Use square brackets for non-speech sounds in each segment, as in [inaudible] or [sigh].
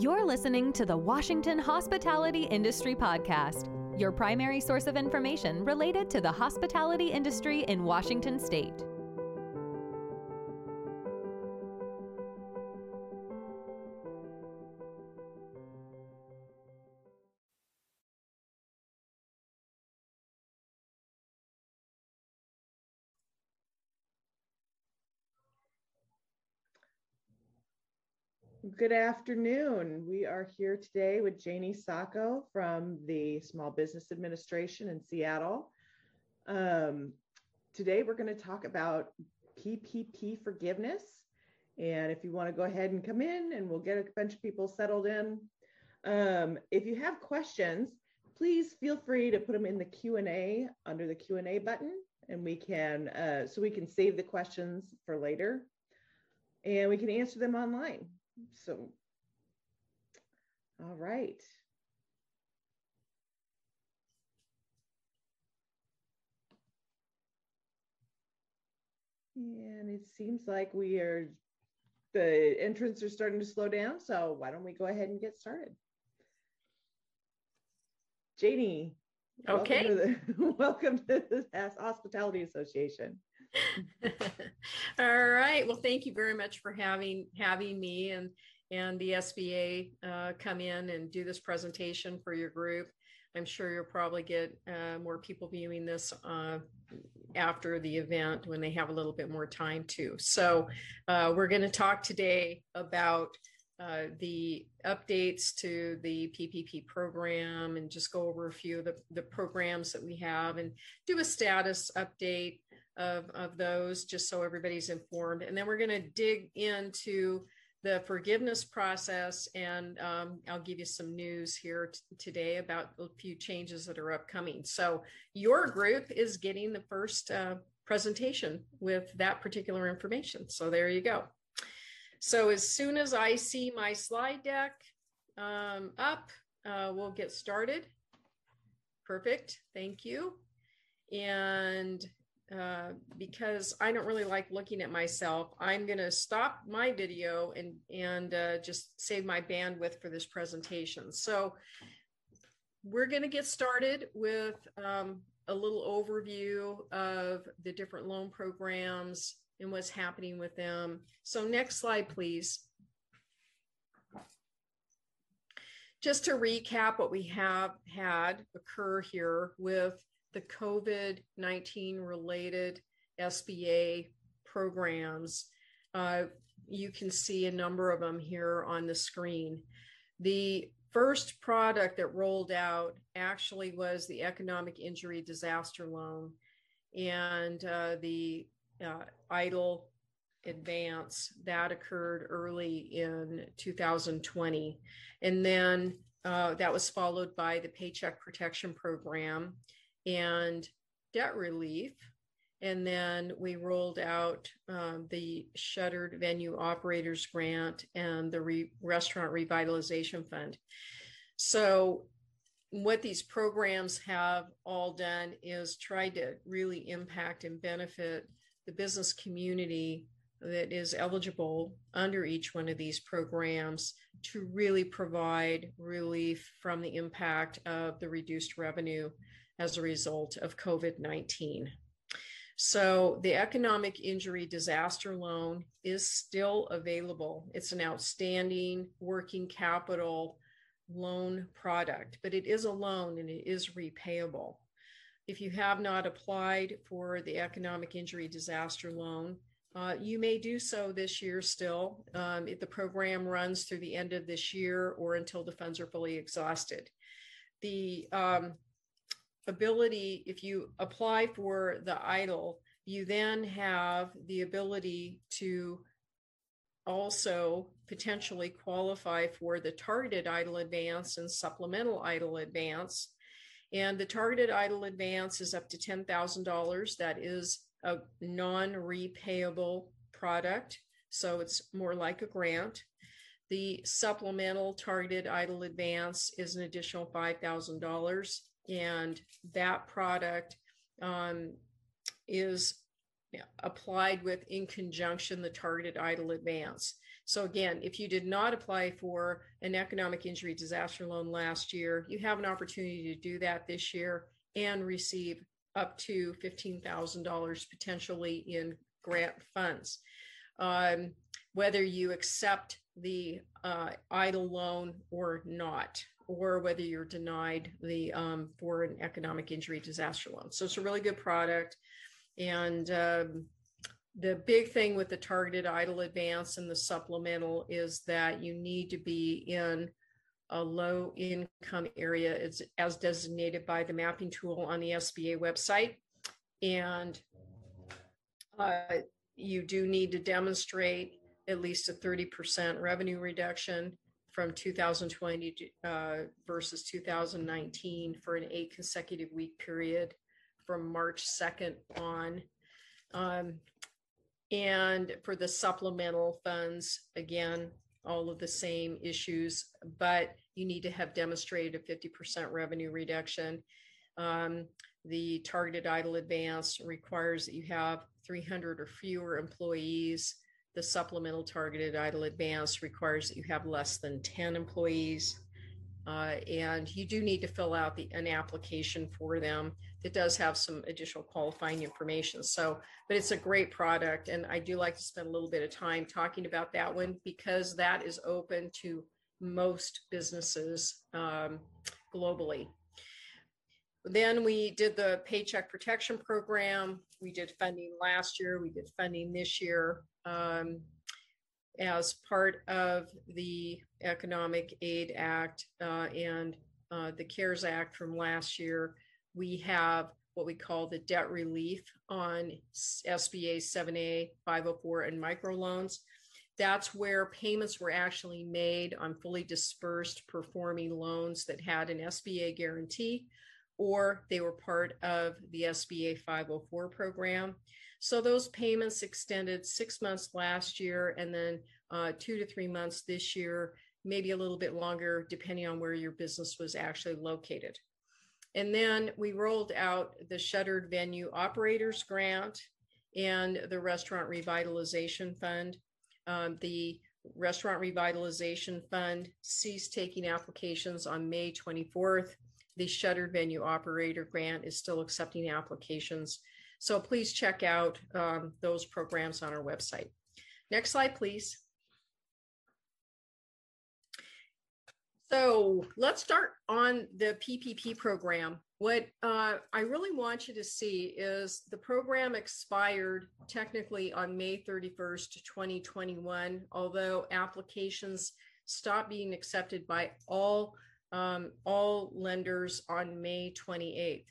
You're listening to the Washington Hospitality Industry Podcast, your primary source of information related to the hospitality industry in Washington state. Good afternoon. We are here today with Janie Sacco from the Small Business Administration in Seattle. Um, today, we're going to talk about PPP forgiveness. And if you want to go ahead and come in, and we'll get a bunch of people settled in. Um, if you have questions, please feel free to put them in the Q&A under the Q&A button, and we can, uh, so we can save the questions for later. And we can answer them online. So, all right. And it seems like we are, the entrants are starting to slow down. So why don't we go ahead and get started? Janie. Okay. Welcome to the, [laughs] welcome to the Hospitality Association. [laughs] All right. Well, thank you very much for having having me and and the SBA uh, come in and do this presentation for your group. I'm sure you'll probably get uh, more people viewing this uh, after the event when they have a little bit more time too. So uh, we're going to talk today about uh, the updates to the PPP program and just go over a few of the, the programs that we have and do a status update of, of those just so everybody's informed. And then we're going to dig into the forgiveness process and um, I'll give you some news here t- today about a few changes that are upcoming. So your group is getting the first uh, presentation with that particular information. So there you go. So as soon as I see my slide deck um, up, uh, we'll get started. Perfect, thank you. And uh, because I don't really like looking at myself, I'm going to stop my video and and uh, just save my bandwidth for this presentation. So we're going to get started with um, a little overview of the different loan programs and what's happening with them. So next slide, please. Just to recap what we have had occur here with the COVID 19 related SBA programs. Uh, you can see a number of them here on the screen. The first product that rolled out actually was the economic injury disaster loan. And uh, the uh, EIDL advance that occurred early in 2020 and then uh, that was followed by the paycheck protection program and debt relief. And then we rolled out um, the shuttered venue operators grant and the re- restaurant revitalization fund. So what these programs have all done is tried to really impact and benefit the business community that is eligible under each one of these programs to really provide relief from the impact of the reduced revenue as a result of COVID 19. So, the economic injury disaster loan is still available. It's an outstanding working capital loan product, but it is a loan and it is repayable. If you have not applied for the economic injury disaster loan, uh, you may do so this year still. Um, if the program runs through the end of this year or until the funds are fully exhausted. The um, ability, if you apply for the EIDL, you then have the ability to also potentially qualify for the targeted EIDL advance and supplemental EIDL advance and the targeted EIDL advance is up to $10,000. That is a non repayable product. So it's more like a grant. The supplemental targeted EIDL advance is an additional $5,000. And that product um, is applied with in conjunction the targeted EIDL advance. So, again, if you did not apply for an economic injury disaster loan last year, you have an opportunity to do that this year and receive up to $15,000 potentially in grant funds. Um, whether you accept the uh, EIDL loan or not, or whether you're denied the um, for an economic injury disaster loan. So it's a really good product. And um, the big thing with the targeted EIDL advance and the supplemental is that you need to be in a low income area as, as designated by the mapping tool on the SBA website. And uh, you do need to demonstrate at least a 30% revenue reduction from 2020 uh, versus 2019 for an eight consecutive week period from March 2nd on. Um, and for the supplemental funds, again, all of the same issues, but you need to have demonstrated a 50% revenue reduction. Um, the targeted EIDL advance requires that you have 300 or fewer employees. The supplemental targeted EIDL advance requires that you have less than 10 employees. Uh, and you do need to fill out the, an application for them that does have some additional qualifying information. So, but it's a great product. And I do like to spend a little bit of time talking about that one because that is open to most businesses um, globally. Then we did the Paycheck Protection Program. We did funding last year. We did funding this year. Um, as part of the Economic Aid Act uh, and uh, the CARES Act from last year, we have what we call the debt relief on SBA 7A, 504, and microloans. That's where payments were actually made on fully dispersed performing loans that had an SBA guarantee, or they were part of the SBA 504 program. So those payments extended six months last year and then uh, two to three months this year, maybe a little bit longer, depending on where your business was actually located. And then we rolled out the Shuttered Venue Operators Grant and the Restaurant Revitalization Fund. Um, the Restaurant Revitalization Fund ceased taking applications on May 24th. The Shuttered Venue Operator Grant is still accepting applications so please check out um, those programs on our website. Next slide, please. So let's start on the PPP program. What uh, I really want you to see is the program expired technically on May 31st, 2021, although applications stopped being accepted by all um, all lenders on May 28th.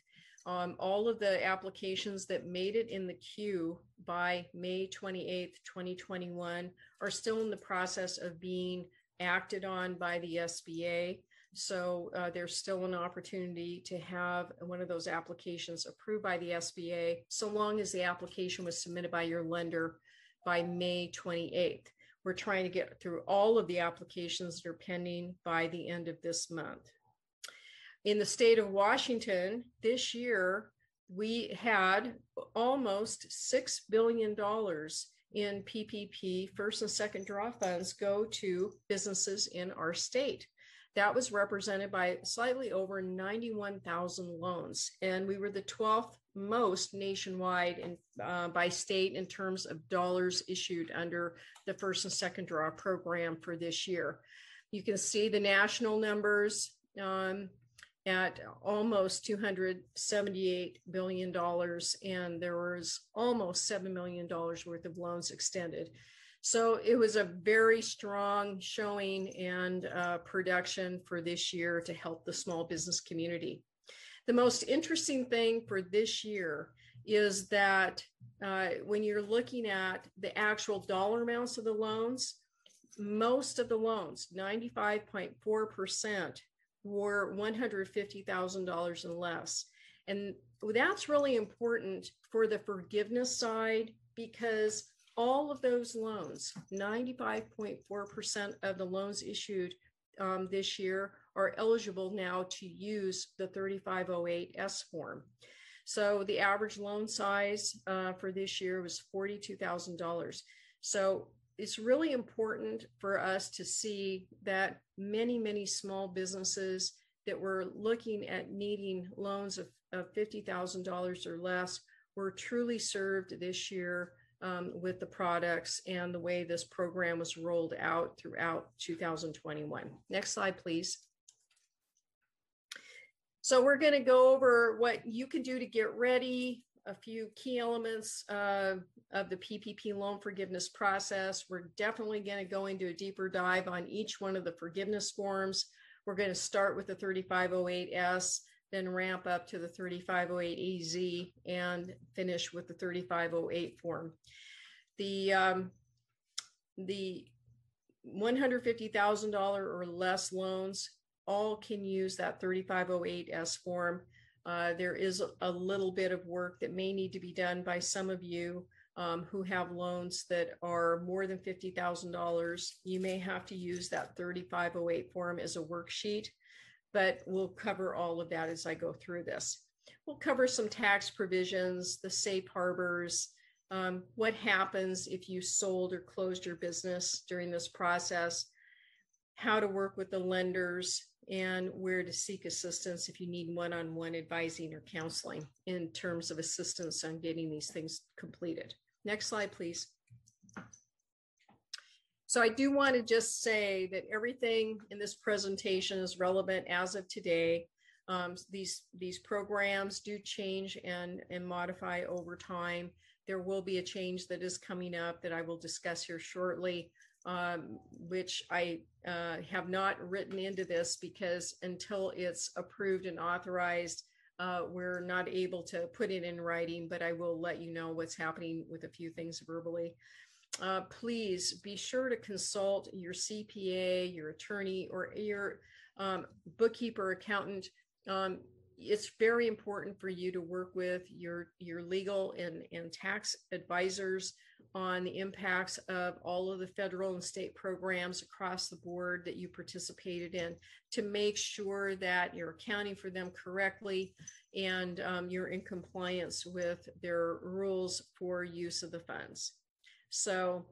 Um, all of the applications that made it in the queue by May 28th, 2021 are still in the process of being acted on by the SBA. So uh, there's still an opportunity to have one of those applications approved by the SBA, so long as the application was submitted by your lender by May 28th. We're trying to get through all of the applications that are pending by the end of this month in the state of Washington this year, we had almost $6 billion in PPP first and second draw funds go to businesses in our state. That was represented by slightly over 91,000 loans. And we were the 12th most nationwide in, uh, by state in terms of dollars issued under the first and second draw program for this year. You can see the national numbers. Um, at almost $278 billion, and there was almost $7 million worth of loans extended. So it was a very strong showing and uh, production for this year to help the small business community. The most interesting thing for this year is that uh, when you're looking at the actual dollar amounts of the loans, most of the loans, 95.4%, were $150,000 and less. And that's really important for the forgiveness side because all of those loans, 95.4% of the loans issued um, this year, are eligible now to use the 3508S form. So the average loan size uh, for this year was $42,000. So it's really important for us to see that many, many small businesses that were looking at needing loans of, of $50,000 or less were truly served this year um, with the products and the way this program was rolled out throughout 2021. Next slide, please. So we're going to go over what you can do to get ready, a few key elements uh, of the PPP loan forgiveness process. We're definitely going to go into a deeper dive on each one of the forgiveness forms. We're going to start with the 3508S, then ramp up to the 3508EZ, and finish with the 3508 form. The um, the $150,000 or less loans all can use that 3508S form. Uh, there is a, little bit of work that may need to be done by some of you um, who have loans that are more than $50,000. You may have to use that 3508 form as a worksheet, but we'll cover all of that as I go through this. We'll cover some tax provisions, the safe harbors, um, what happens if you sold or closed your business during this process, how to work with the lenders, and where to seek assistance if you need one on one advising or counseling in terms of assistance on getting these things completed. Next slide, please. So I do want to just say that everything in this presentation is relevant as of today. Um, these, these programs do change and, and modify over time. There will be a change that is coming up that I will discuss here shortly um, which I uh, have not written into this because until it's approved and authorized, uh, we're not able to put it in writing, but I will let you know what's happening with a few things verbally. Uh, please be sure to consult your CPA, your attorney, or your um, bookkeeper, accountant. Um, it's very important for you to work with your your legal and, and tax advisors on the impacts of all of the federal and state programs across the board that you participated in to make sure that you're accounting for them correctly and um, you're in compliance with their rules for use of the funds. So,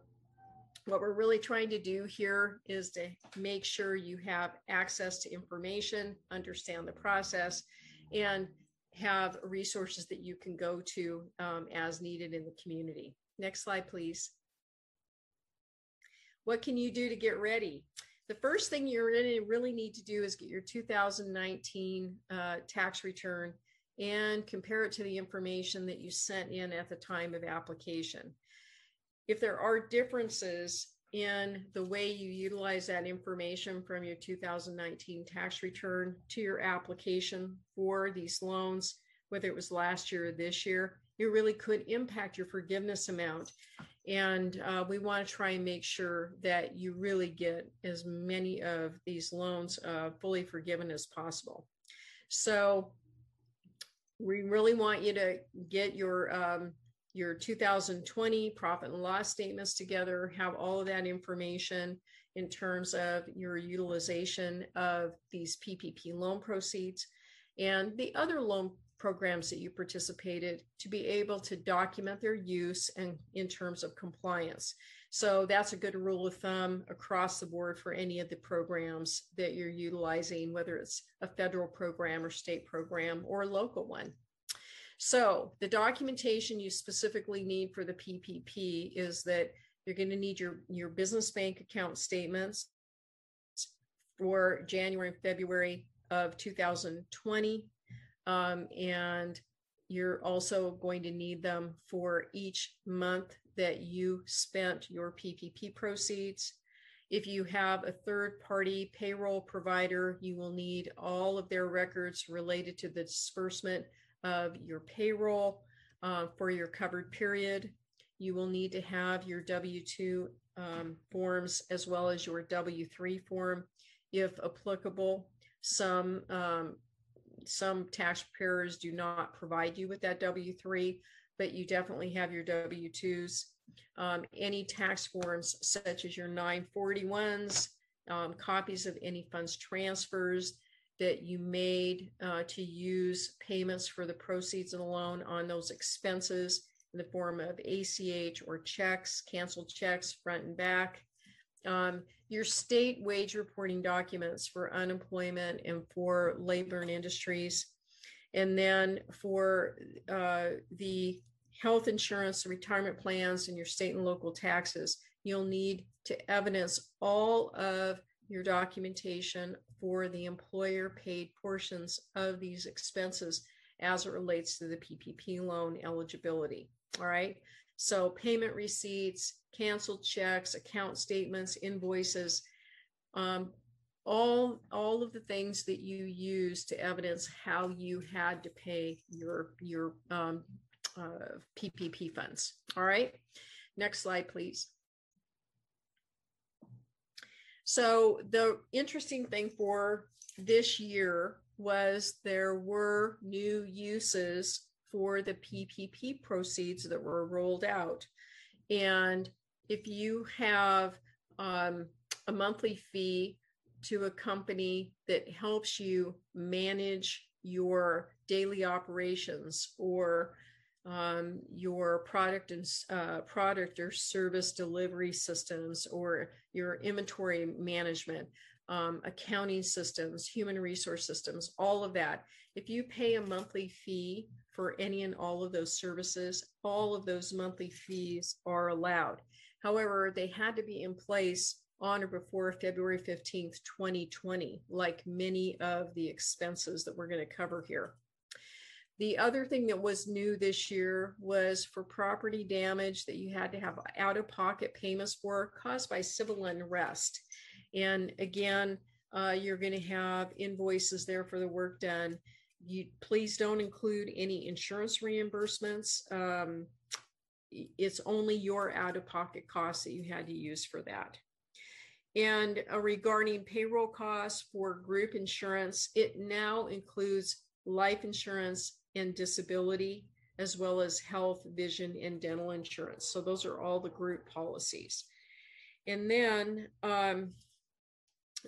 what we're really trying to do here is to make sure you have access to information, understand the process, and have resources that you can go to um, as needed in the community. Next slide, please. What can you do to get ready? The first thing you're going to really need to do is get your 2019 uh, tax return and compare it to the information that you sent in at the time of application. If there are differences in the way you utilize that information from your 2019 tax return to your application for these loans, whether it was last year or this year, it really could impact your forgiveness amount. And uh, we want to try and make sure that you really get as many of these loans uh, fully forgiven as possible. So we really want you to get your um, your 2020 profit and loss statements together, have all of that information in terms of your utilization of these PPP loan proceeds and the other loan programs that you participated to be able to document their use and in terms of compliance. So that's a good rule of thumb across the board for any of the programs that you're utilizing, whether it's a federal program or state program or a local one. So the documentation you specifically need for the PPP is that you're going to need your, your business bank account statements for January and February of 2020 um, and you're also going to need them for each month that you spent your PPP proceeds. If you have a third party payroll provider, you will need all of their records related to the disbursement of your payroll uh, for your covered period. You will need to have your W 2 um, forms as well as your W 3 form if applicable. Some um, some tax do not provide you with that W 3, but you definitely have your W 2s. Um, any tax forms, such as your 941s, um, copies of any funds transfers that you made uh, to use payments for the proceeds of the loan on those expenses, in the form of ACH or checks, canceled checks, front and back. Um, your state wage reporting documents for unemployment and for labor and industries. And then for uh, the health insurance, retirement plans, and your state and local taxes, you'll need to evidence all of your documentation for the employer paid portions of these expenses as it relates to the PPP loan eligibility. All right. So payment receipts, canceled checks, account statements, invoices, um, all all of the things that you use to evidence how you had to pay your your um, uh, PPP funds. All right. Next slide, please. So the interesting thing for this year was there were new uses for the PPP proceeds that were rolled out. And if you have um, a monthly fee to a company that helps you manage your daily operations or um, your product and uh, product or service delivery systems or your inventory management um, accounting systems human resource systems all of that if you pay a monthly fee for any and all of those services all of those monthly fees are allowed however they had to be in place on or before February 15th, 2020, like many of the expenses that we're going to cover here. The other thing that was new this year was for property damage that you had to have out of pocket payments for caused by civil unrest. And again, uh, you're going to have invoices there for the work done. You please don't include any insurance reimbursements. Um, it's only your out of pocket costs that you had to use for that. And uh, regarding payroll costs for group insurance, it now includes life insurance and disability, as well as health, vision, and dental insurance. So those are all the group policies. And then um,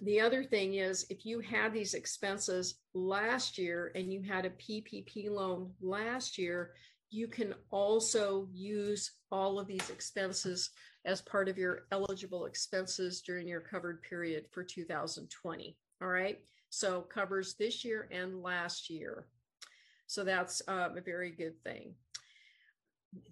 the other thing is if you had these expenses last year and you had a PPP loan last year, you can also use all of these expenses as part of your eligible expenses during your covered period for 2020. All right. So covers this year and last year. So that's um, a very good thing.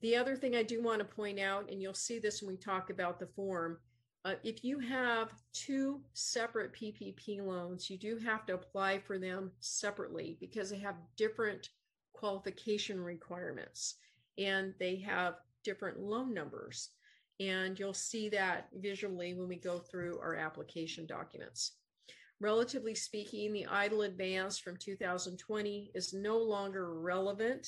The other thing I do want to point out, and you'll see this when we talk about the form, uh, if you have two separate PPP loans, you do have to apply for them separately because they have different qualification requirements and they have different loan numbers. And you'll see that visually when we go through our application documents. Relatively speaking, the EIDL advance from 2020 is no longer relevant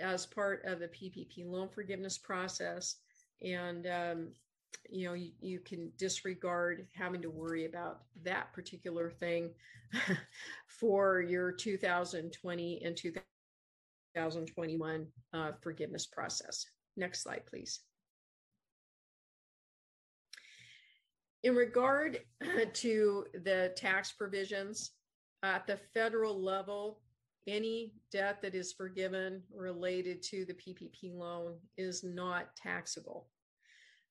as part of the PPP loan forgiveness process. And, um, you know, you, you, can disregard having to worry about that particular thing [laughs] for your 2020 and 2021 uh, forgiveness process. Next slide, please. In regard [clears throat] to the tax provisions, at the federal level, any debt that is forgiven related to the PPP loan is not taxable.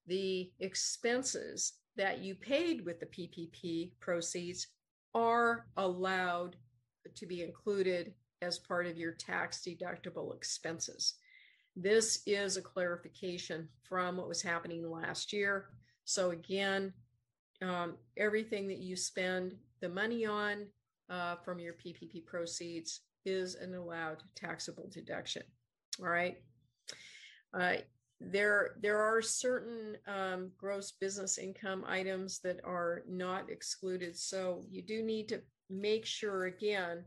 The expenses that you paid with the PPP proceeds are allowed to be included as part of your tax deductible expenses. This is a clarification from what was happening last year. So, again, um, everything that you spend the money on uh, from your PPP proceeds is an allowed taxable deduction. All right. Uh, there, there are certain um, gross business income items that are not excluded. So you do need to make sure again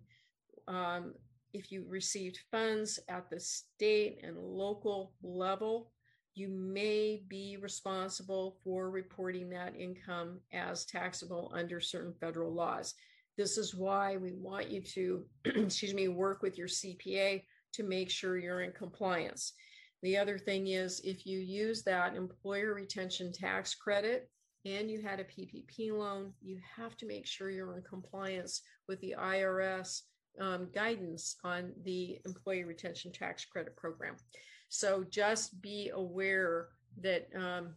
um, if you received funds at the state and local level you may be responsible for reporting that income as taxable under certain federal laws. This is why we want you to, [clears throat] excuse me, work with your CPA to make sure you're in compliance. The other thing is if you use that employer retention tax credit and you had a PPP loan, you have to make sure you're in compliance with the IRS um, guidance on the employee retention tax credit program. So just be aware that um,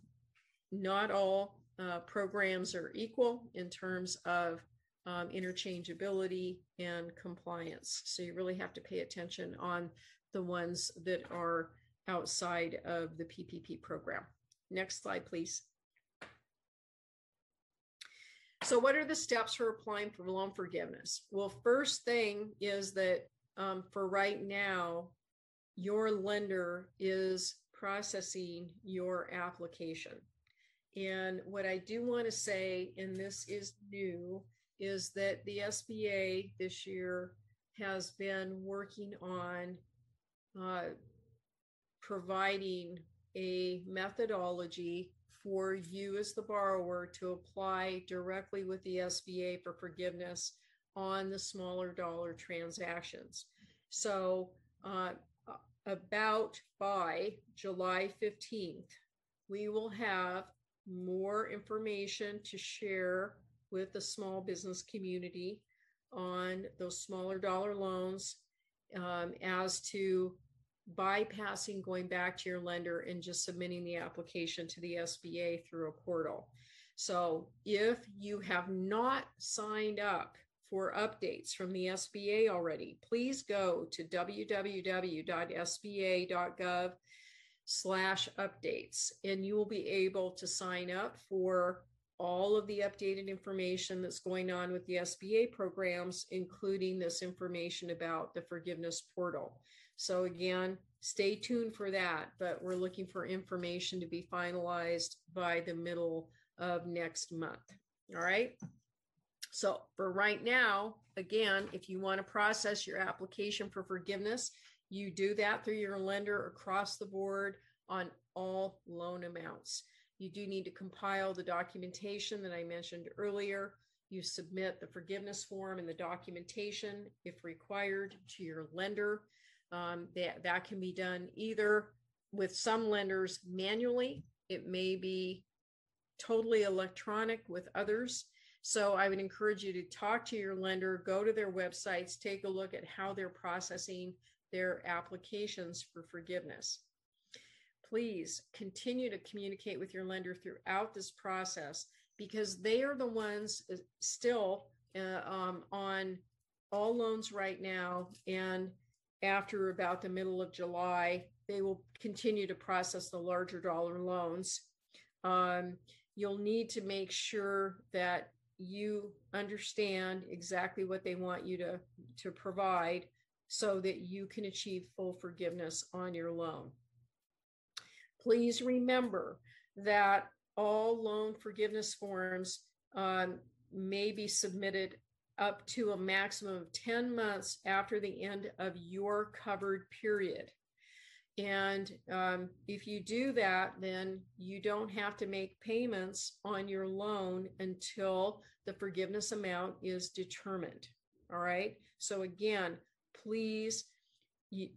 not all uh, programs are equal in terms of um, interchangeability and compliance. So you really have to pay attention on the ones that are outside of the PPP program. Next slide, please. So, what are the steps for applying for loan forgiveness? Well, first thing is that um, for right now, your lender is processing your application. And what I do want to say, and this is new, is that the SBA this year has been working on uh, providing a methodology for you as the borrower to apply directly with the SBA for forgiveness on the smaller dollar transactions. So, uh, about by July 15th, we will have more information to share with the small business community on those smaller dollar loans um, as to bypassing going back to your lender and just submitting the application to the SBA through a portal. So if you have not signed up for updates from the SBA already, please go to www.sba.gov slash updates and you will be able to sign up for all of the updated information that's going on with the SBA programs, including this information about the forgiveness portal. So, again, stay tuned for that, but we're looking for information to be finalized by the middle of next month. All right. So, for right now, again, if you want to process your application for forgiveness, you do that through your lender across the board on all loan amounts. You do need to compile the documentation that I mentioned earlier. You submit the forgiveness form and the documentation, if required, to your lender. Um, that, that can be done either with some lenders manually, it may be totally electronic with others. So I would encourage you to talk to your lender, go to their websites, take a look at how they're processing their applications for forgiveness please continue to communicate with your lender throughout this process because they are the ones uh, still uh, um, on all loans right now. And after about the middle of July, they will continue to process the larger dollar loans. Um, you'll need to make sure that you understand exactly what they want you to, to provide so that you can achieve full forgiveness on your loan. Please remember that all loan forgiveness forms um, may be submitted up to a maximum of 10 months after the end of your covered period. And um, if you do that, then you don't have to make payments on your loan until the forgiveness amount is determined. All right. So, again, please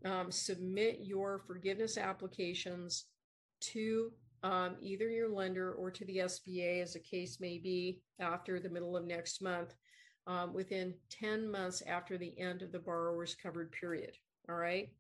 um, submit your forgiveness applications to um, either your lender or to the SBA, as the case may be, after the middle of next month, um, within 10 months after the end of the borrower's covered period. All right.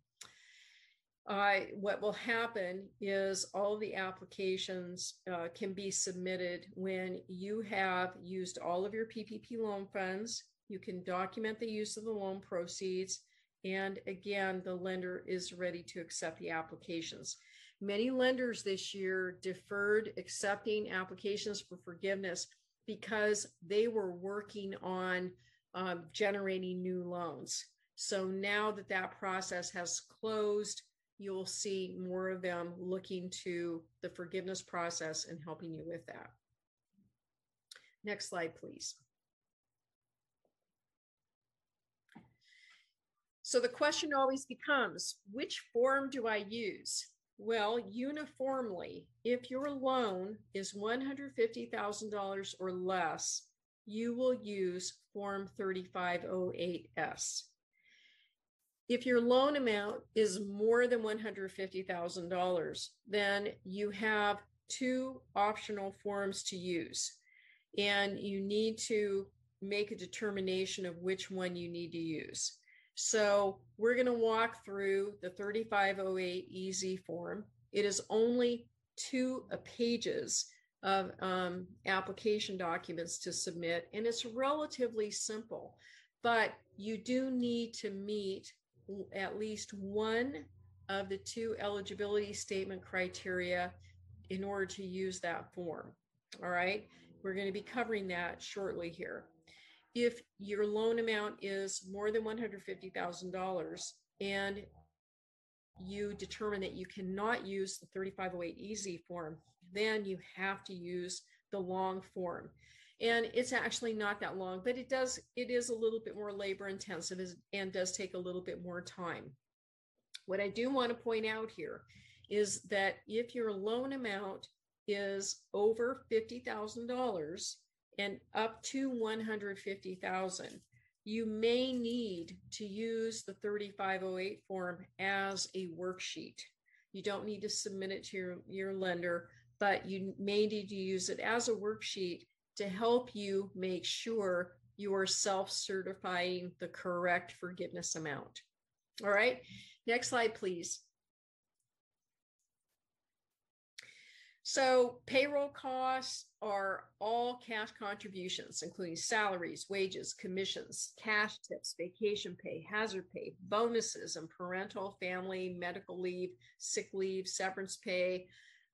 Uh, what will happen is all the applications uh, can be submitted when you have used all of your PPP loan funds. You can document the use of the loan proceeds. And again, the lender is ready to accept the applications. Many lenders this year deferred accepting applications for forgiveness because they were working on um, generating new loans. So now that that process has closed, you'll see more of them looking to the forgiveness process and helping you with that. Next slide, please. So the question always becomes which form do I use? Well, uniformly, if your loan is $150,000 or less, you will use Form 3508S. If your loan amount is more than $150,000, then you have two optional forms to use, and you need to make a determination of which one you need to use. So we're going to walk through the 3508 EZ form. It is only two pages of um, application documents to submit, and it's relatively simple. But you do need to meet at least one of the two eligibility statement criteria in order to use that form. All right, we're going to be covering that shortly here. If your loan amount is more than $150,000 and you determine that you cannot use the 3508 EZ form, then you have to use the long form. And it's actually not that long, but it does, it is a little bit more labor intensive and does take a little bit more time. What I do want to point out here is that if your loan amount is over $50,000 and up to 150,000, you may need to use the 3508 form as a worksheet. You don't need to submit it to your, your lender, but you may need to use it as a worksheet to help you make sure you are self certifying the correct forgiveness amount. All right, next slide, please. So payroll costs are all cash contributions, including salaries, wages, commissions, cash tips, vacation pay, hazard pay, bonuses, and parental, family, medical leave, sick leave, severance pay,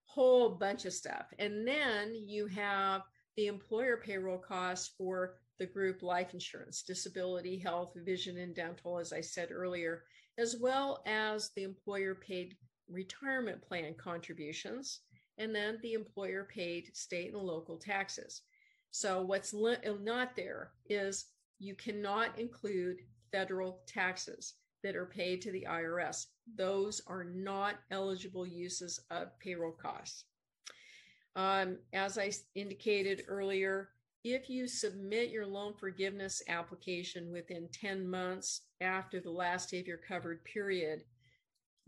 whole bunch of stuff. And then you have the employer payroll costs for the group life insurance, disability, health, vision, and dental, as I said earlier, as well as the employer paid retirement plan contributions and then the employer paid state and local taxes. So, what's uh, not there is you cannot include federal taxes that are paid to the IRS. Those are not eligible uses of payroll costs. Um, as I indicated earlier, if you submit your loan forgiveness application within 10 months after the last day of your covered period,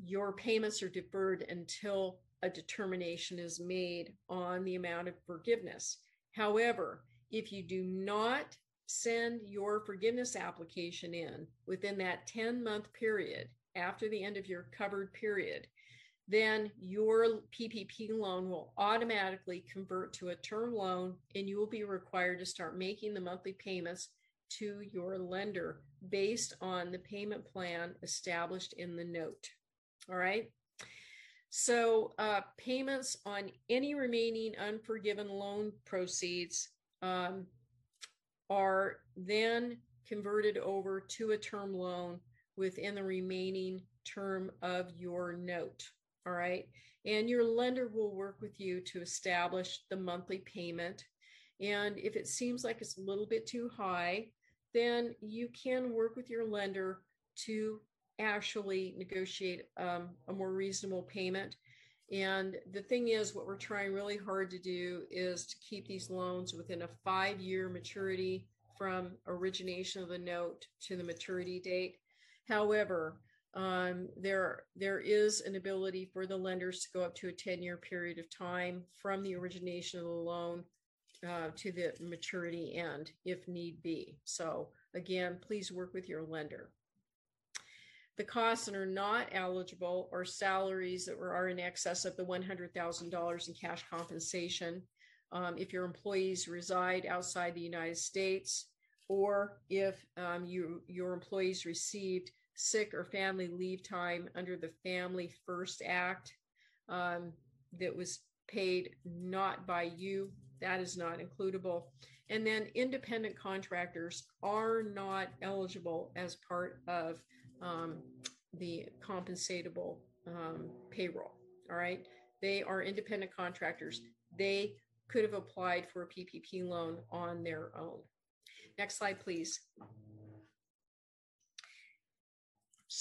your payments are deferred until a determination is made on the amount of forgiveness. However, if you do not send your forgiveness application in within that 10 month period after the end of your covered period, then your PPP loan will automatically convert to a term loan and you will be required to start making the monthly payments to your lender based on the payment plan established in the note. All right. So uh, payments on any remaining unforgiven loan proceeds um, are then converted over to a term loan within the remaining term of your note. All right. And your lender will work with you to establish the monthly payment. And if it seems like it's a little bit too high, then you can work with your lender to actually negotiate um, a more reasonable payment. And the thing is, what we're trying really hard to do is to keep these loans within a five year maturity from origination of the note to the maturity date. However, um, there there is an ability for the lenders to go up to a 10 year period of time from the origination of the loan uh, to the maturity end if need be. So again, please work with your lender. The costs that are not eligible are salaries that are in excess of the $100,000 in cash compensation. Um, if your employees reside outside the United States, or if um, you, your employees received sick or family leave time under the Family First Act um, that was paid not by you, that is not includable. And then independent contractors are not eligible as part of um, the compensatable um, payroll. All right. They are independent contractors. They could have applied for a PPP loan on their own. Next slide, please.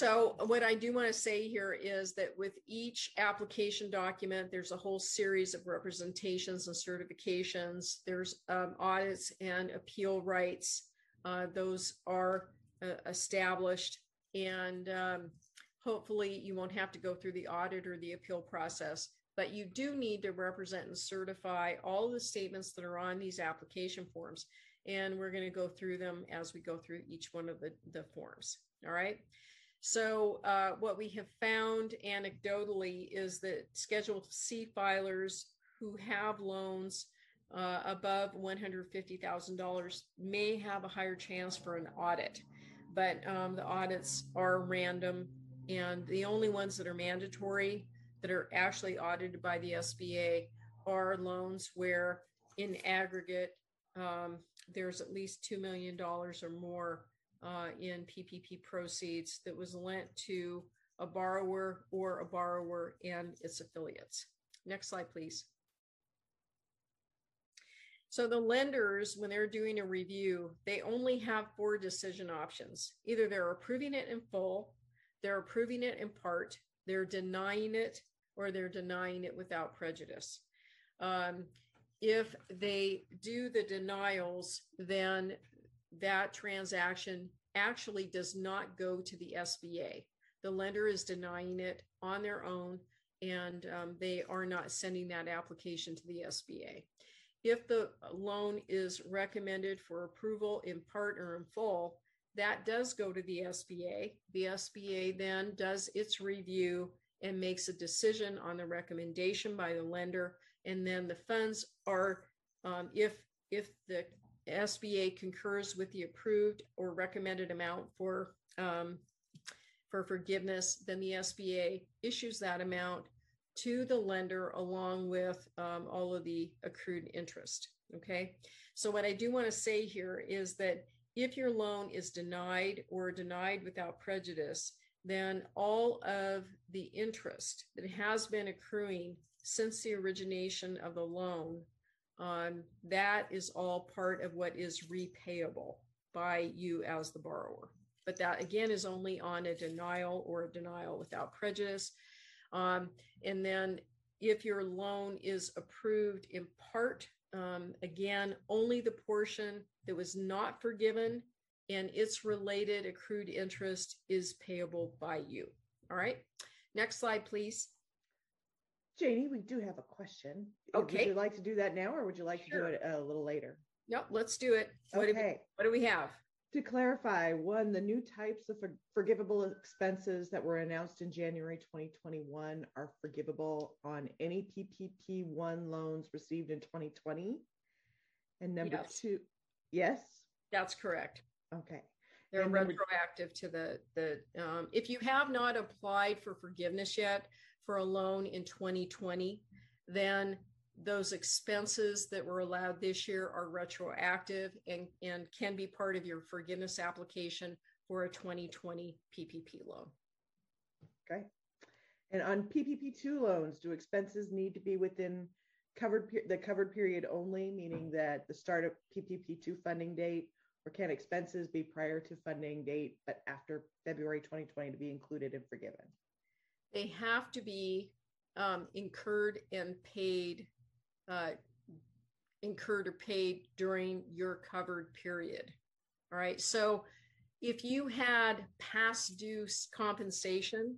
So, what I do want to say here is that with each application document, there's a whole series of representations and certifications. There's um, audits and appeal rights. Uh, those are uh, established, and um, hopefully, you won't have to go through the audit or the appeal process. But you do need to represent and certify all the statements that are on these application forms. and we're going to go through them as we go through each one of the, the forms. All right. So, uh, what we have found anecdotally is that Schedule C filers who have loans uh, above $150,000 may have a higher chance for an audit, but um, the audits are random, and the only ones that are mandatory that are actually audited by the SBA are loans where, in aggregate, um, there's at least $2 million or more uh, in PPP proceeds that was lent to a borrower or a borrower and its affiliates. Next slide, please. So the lenders, when they're doing a review, they only have four decision options. Either they're approving it in full, they're approving it in part, they're denying it, or they're denying it without prejudice. Um, if they do the denials, then that transaction actually does not go to the SBA. The lender is denying it on their own, and um, they are not sending that application to the SBA. If the loan is recommended for approval in part or in full, that does go to the SBA. The SBA then does its review and makes a decision on the recommendation by the lender and then the funds are um, if if the SBA concurs with the approved or recommended amount for um, for forgiveness, then the SBA issues that amount to the lender along with um, all of the accrued interest. Okay, so what I do want to say here is that if your loan is denied or denied without prejudice, then all of the interest that has been accruing since the origination of the loan, um, that is all part of what is repayable by you as the borrower. But that again is only on a denial or a denial without prejudice. Um, and then if your loan is approved in part, um, again, only the portion that was not forgiven and its related accrued interest is payable by you. All right. Next slide, please. Janie, we do have a question. Okay. Would you like to do that now or would you like Sure. to do it a little later? Nope, let's do it. What, do we, Okay. what do we have? To clarify, one, the new types of for- forgivable expenses that were announced in January 2021 are forgivable on any PPP one loans received in 2020. And number Yes. two, yes? That's correct. Okay. They're And retroactive to the the. Um, if you have not applied for forgiveness yet for a loan in 2020, then those expenses that were allowed this year are retroactive and and can be part of your forgiveness application for a 2020 PPP loan. Okay. And on PPP two loans, do expenses need to be within covered, the covered period only, meaning that the start of PPP two funding date? Or can expenses be prior to funding date, but after February 2020 to be included and forgiven? They have to be um, incurred and paid, uh, incurred or paid during your covered period. All right. So if you had past due compensation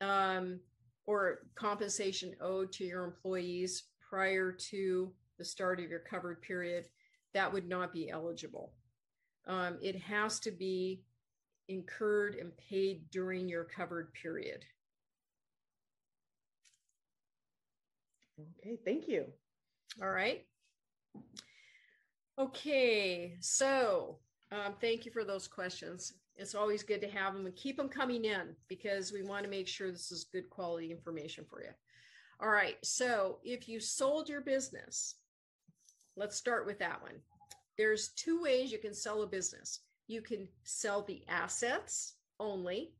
um, or compensation owed to your employees prior to the start of your covered period, that would not be eligible. Um, it has to be incurred and paid during your covered period. Okay, thank you. All right. Okay, so um, thank you for those questions. It's always good to have them and keep them coming in because we want to make sure this is good quality information for you. All right, so if you sold your business, let's start with that one. There's two ways you can sell a business. You can sell the assets only,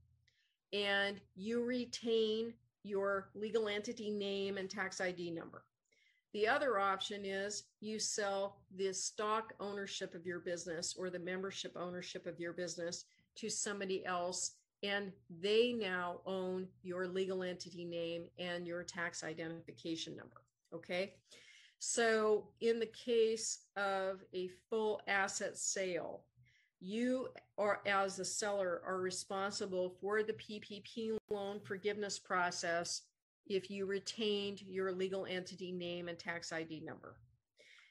and you retain your legal entity name and tax ID number. The other option is you sell the stock ownership of your business or the membership ownership of your business to somebody else, and they now own your legal entity name and your tax identification number. Okay. So, in the case of a full asset sale, you are, as the seller, are responsible for the PPP loan forgiveness process if you retained your legal entity name and tax ID number.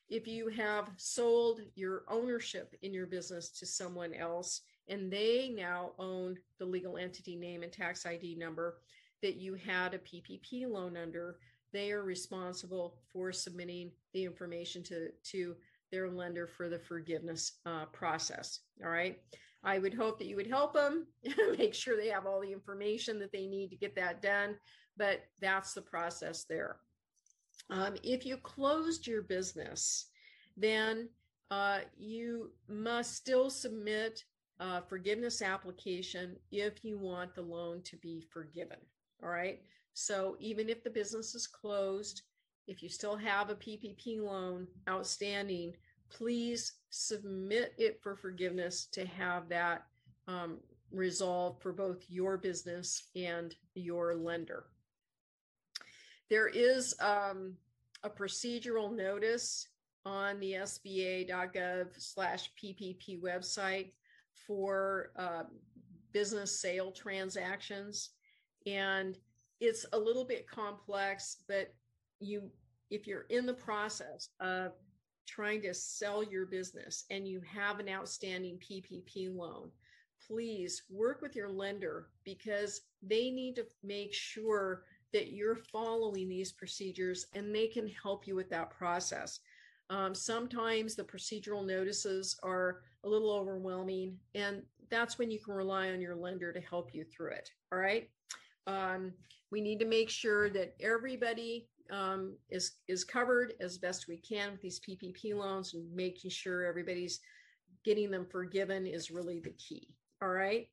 if you have sold your ownership in your business to someone else and they now own the legal entity name and tax ID number that you had a PPP loan under, they are responsible for submitting the information to, to their lender for the forgiveness uh, process. All right. I would hope that you would help them, [laughs] make sure they have all the information that they need to get that done. But that's the process there. Um, if you closed your business, then uh, you must still submit a forgiveness application if you want the loan to be forgiven. All right. So even if the business is closed, if you still have a PPP loan outstanding, please submit it for forgiveness to have that um, resolved for both your business and your lender. There is um, a procedural notice on the sba.gov slash ppp website for uh, business sale transactions and it's a little bit complex but you if you're in the process of trying to sell your business and you have an outstanding ppp loan please work with your lender because they need to make sure that you're following these procedures and they can help you with that process. Um, sometimes the procedural notices are a little overwhelming, and that's when you can rely on your lender to help you through it. All right. Um, we need to make sure that everybody um, is is covered as best we can with these PPP loans, and making sure everybody's getting them forgiven is really the key. All right.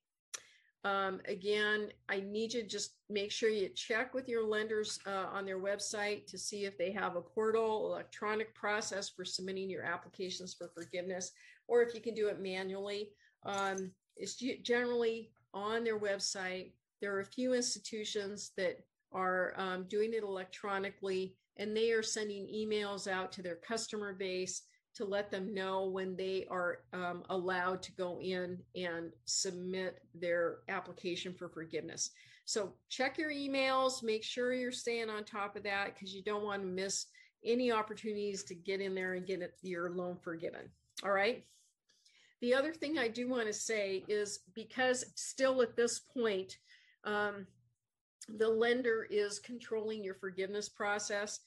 Um, again, I need you to just make sure you check with your lenders uh, on their website to see if they have a portal, electronic process for submitting your applications for forgiveness, or if you can do it manually. Um, it's generally on their website. There are a few institutions that are um, doing it electronically, and they are sending emails out to their customer base to let them know when they are um, allowed to go in and submit their application for forgiveness. So check your emails, make sure you're staying on top of that because you don't want to miss any opportunities to get in there and get it, your loan forgiven. All right. The other thing I do want to say is because still at this point, um, the lender is controlling your forgiveness process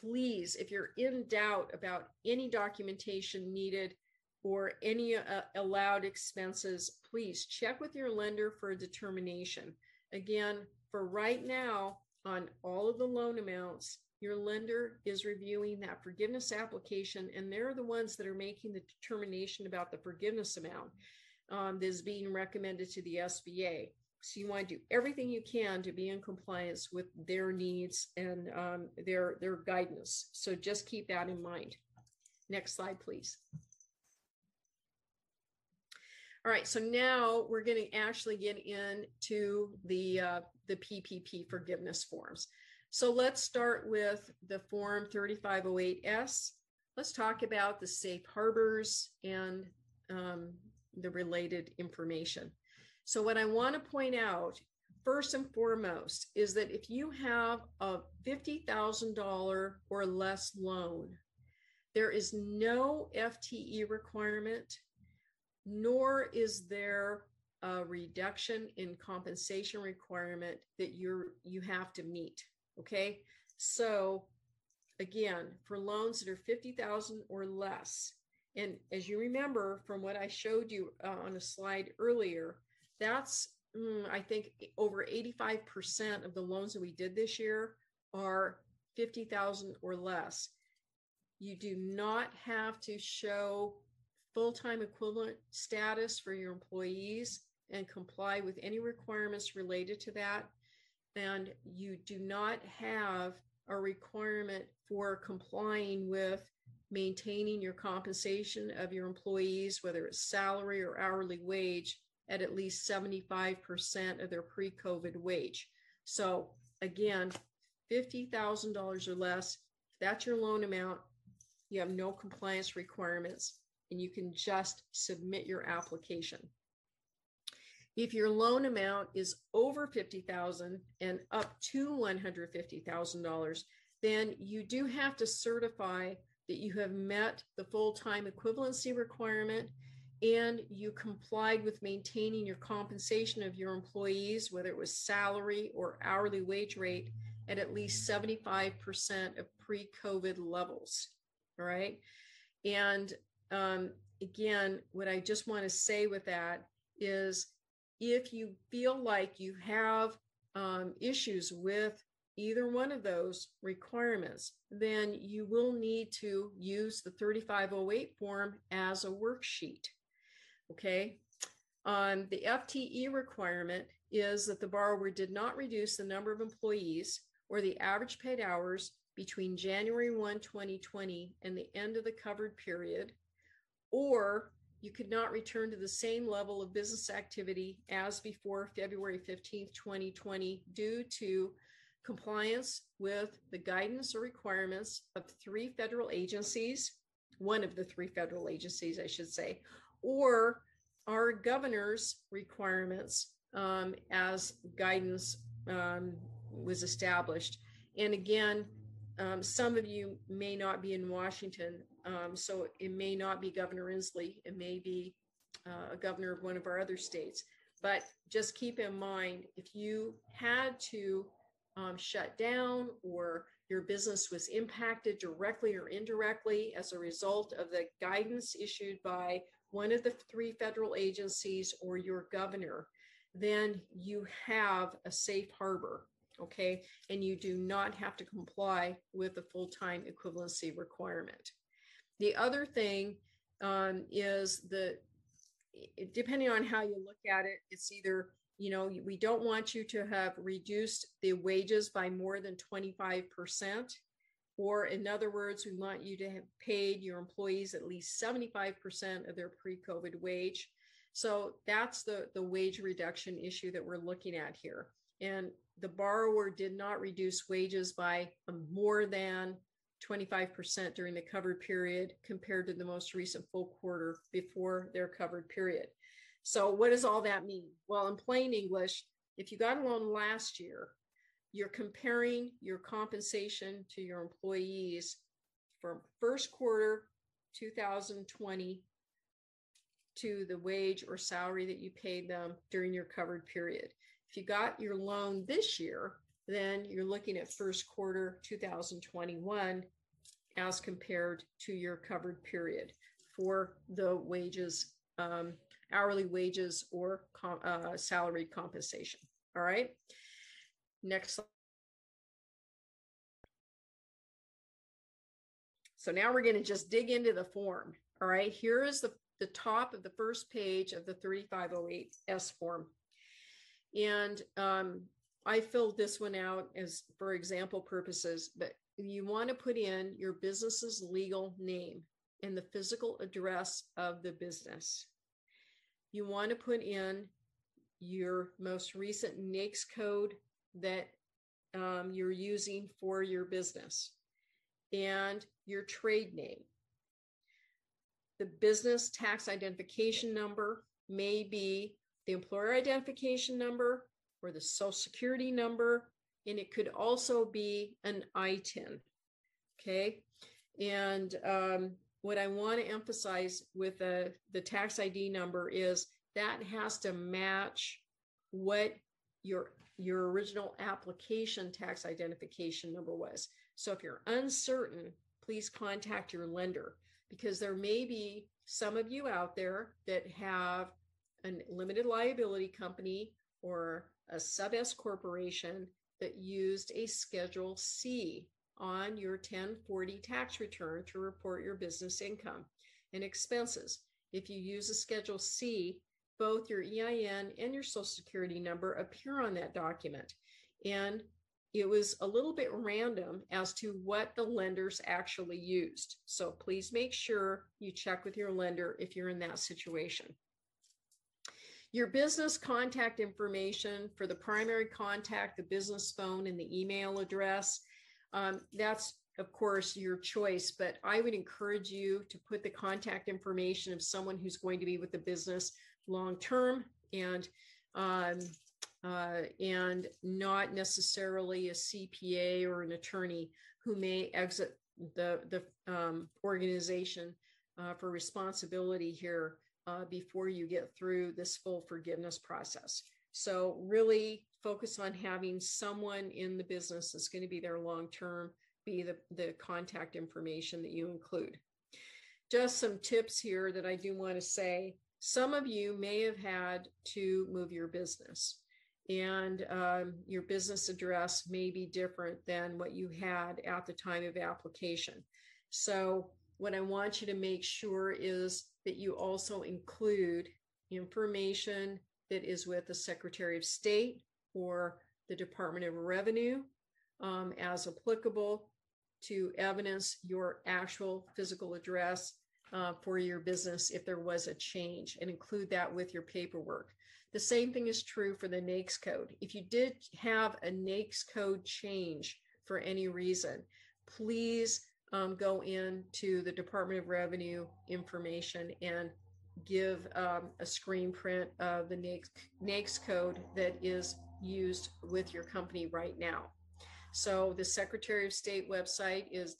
please, if you're in doubt about any documentation needed or any uh, allowed expenses, please check with your lender for a determination. Again, for right now, on all of the loan amounts, your lender is reviewing that forgiveness application, and they're the ones that are making the determination about the forgiveness amount um, that is being recommended to the SBA. So you want to do everything you can to be in compliance with their needs and um, their their guidance. So just keep that in mind. Next slide, please. All right, so now we're going to actually get into the uh, the PPP forgiveness forms. So let's start with the form 3508S. Let's talk about the safe harbors and um, the related information. So, what I want to point out first and foremost is that if you have a $50,000 or less loan, there is no FTE requirement, nor is there a reduction in compensation requirement that you're you have to meet. Okay, so again, for loans that are 50,000 or less, and as you remember from what I showed you uh, on a slide earlier, that's mm, I think over 85% of the loans that we did this year are 50,000 or less. You do not have to show full-time equivalent status for your employees and comply with any requirements related to that. And you do not have a requirement for complying with maintaining your compensation of your employees, whether it's salary or hourly wage, at at least 75% of their pre COVID wage. So, again, $50,000 or less, that's your loan amount. You have no compliance requirements, and you can just submit your application. If your loan amount is over 50,000 and up to $150,000, then you do have to certify that you have met the full time equivalency requirement and you complied with maintaining your compensation of your employees, whether it was salary or hourly wage rate, at at least 75% of pre COVID levels. All right. And um, again, what I just want to say with that is if you feel like you have um, issues with either one of those requirements, then you will need to use the 3508 form as a worksheet. Okay. Um, the FTE requirement is that the borrower did not reduce the number of employees or the average paid hours between January 1, 2020 and the end of the covered period, or you could not return to the same level of business activity as before February 15, 2020, due to compliance with the guidance or requirements of three federal agencies, one of the three federal agencies, I should say, or our governor's requirements um, as guidance um, was established. And again, um, some of you may not be in Washington, um, so it may not be Governor Inslee. It may be uh, a governor of one of our other states. But just keep in mind if you had to um, shut down or your business was impacted directly or indirectly as a result of the guidance issued by one of the three federal agencies or your governor, then you have a safe harbor, okay? And you do not have to comply with the full time equivalency requirement. The other thing um, is the depending on how you look at it, it's either you know we don't want you to have reduced the wages by more than 25% or in other words we want you to have paid your employees at least 75% of their pre-covid wage. So that's the the wage reduction issue that we're looking at here. And the borrower did not reduce wages by um, more than 25% during the covered period compared to the most recent full quarter before their covered period. So, what does all that mean? Well, in plain English, if you got a loan last year, you're comparing your compensation to your employees from first quarter 2020 to the wage or salary that you paid them during your covered period. If you got your loan this year, then you're looking at first quarter 2021 as compared to your covered period for the wages um, hourly wages or com- uh, salary compensation. All right. Next slide. So now we're going to just dig into the form. All right. Here is the, the top of the first page of the 3508S form. And um, I filled this one out as for example purposes, but you want to put in your business's legal name and the physical address of the business you want to put in your most recent NAICS code that um, you're using for your business and your trade name. The business tax identification number may be the employer identification number or the social security number, and it could also be an ITIN. Okay. And um, what I want to emphasize with the, the tax ID number is that has to match what your your original application tax identification number was. So if you're uncertain, please contact your lender because there may be some of you out there that have a limited liability company or a sub S corporation that used a Schedule C on your 1040 tax return to report your business income and expenses. If you use a Schedule C, both your EIN and your Social Security number appear on that document. And it was a little bit random as to what the lenders actually used. So please make sure you check with your lender if you're in that situation. Your business contact information for the primary contact, the business phone, and the email address um, that's of course your choice but i would encourage you to put the contact information of someone who's going to be with the business long term and um, uh, and not necessarily a cpa or an attorney who may exit the the um, organization uh, for responsibility here uh, before you get through this full forgiveness process. So really focus on having someone in the business that's going to be there long term be the, the contact information that you include. Just some tips here that I do want to say. Some of you may have had to move your business and um, your business address may be different than what you had at the time of application. So, what I want you to make sure is that you also include information that is with the Secretary of State or the Department of Revenue um, as applicable to evidence your actual physical address uh, for your business if there was a change and include that with your paperwork. The same thing is true for the NAICS code. If you did have a NAICS code change for any reason, please um, go into the Department of Revenue information and give um, a screen print of the NAICS, code that is used with your company right now. So the Secretary of State website is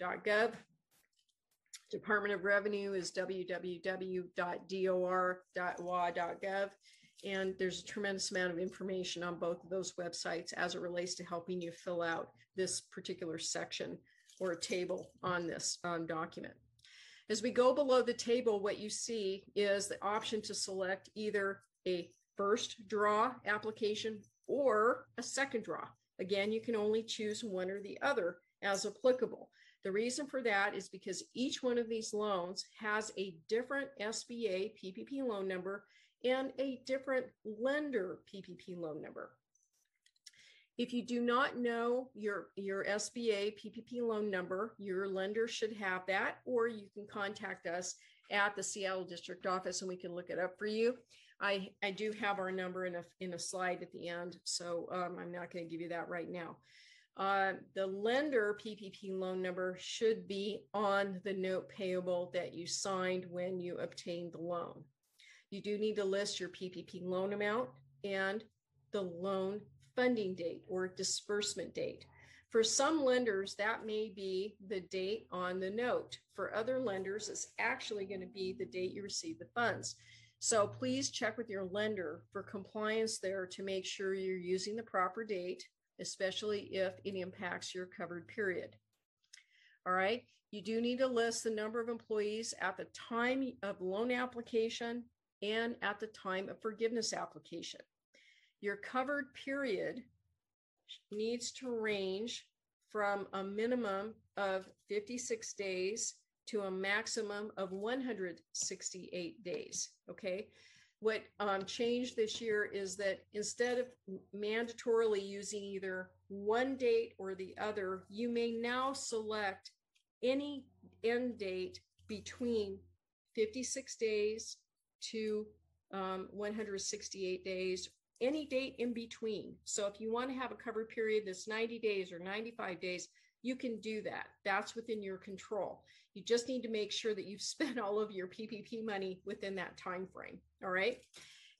www.sos.wa.gov. Department of Revenue is www.dor.wa.gov. And there's a tremendous amount of information on both of those websites as it relates to helping you fill out this particular section or table on this um, document. As we go below the table, what you see is the option to select either a first draw application or a second draw. Again, you can only choose one or the other as applicable. The reason for that is because each one of these loans has a different SBA PPP loan number and a different lender PPP loan number. If you do not know your, your SBA PPP loan number, your lender should have that, or you can contact us at the Seattle District Office and we can look it up for you. I, I do have our number in a, in a slide at the end, so um, I'm not going to give you that right now. Uh, the lender PPP loan number should be on the note payable that you signed when you obtained the loan. You do need to list your PPP loan amount and the loan funding date or disbursement date. For some lenders, that may be the date on the note. For other lenders, it's actually going to be the date you receive the funds. So please check with your lender for compliance there to make sure you're using the proper date especially if it impacts your covered period. All right, you do need to list the number of employees at the time of loan application and at the time of forgiveness application. Your covered period needs to range from a minimum of 56 days to a maximum of 168 days. Okay what um, changed this year is that instead of mandatorily using either one date or the other, you may now select any end date between 56 days to um, 168 days, any date in between. So if you want to have a cover period that's 90 days or 95 days, you can do that. That's within your control. You just need to make sure that you've [laughs] spent all of your PPP money within that time frame. All right.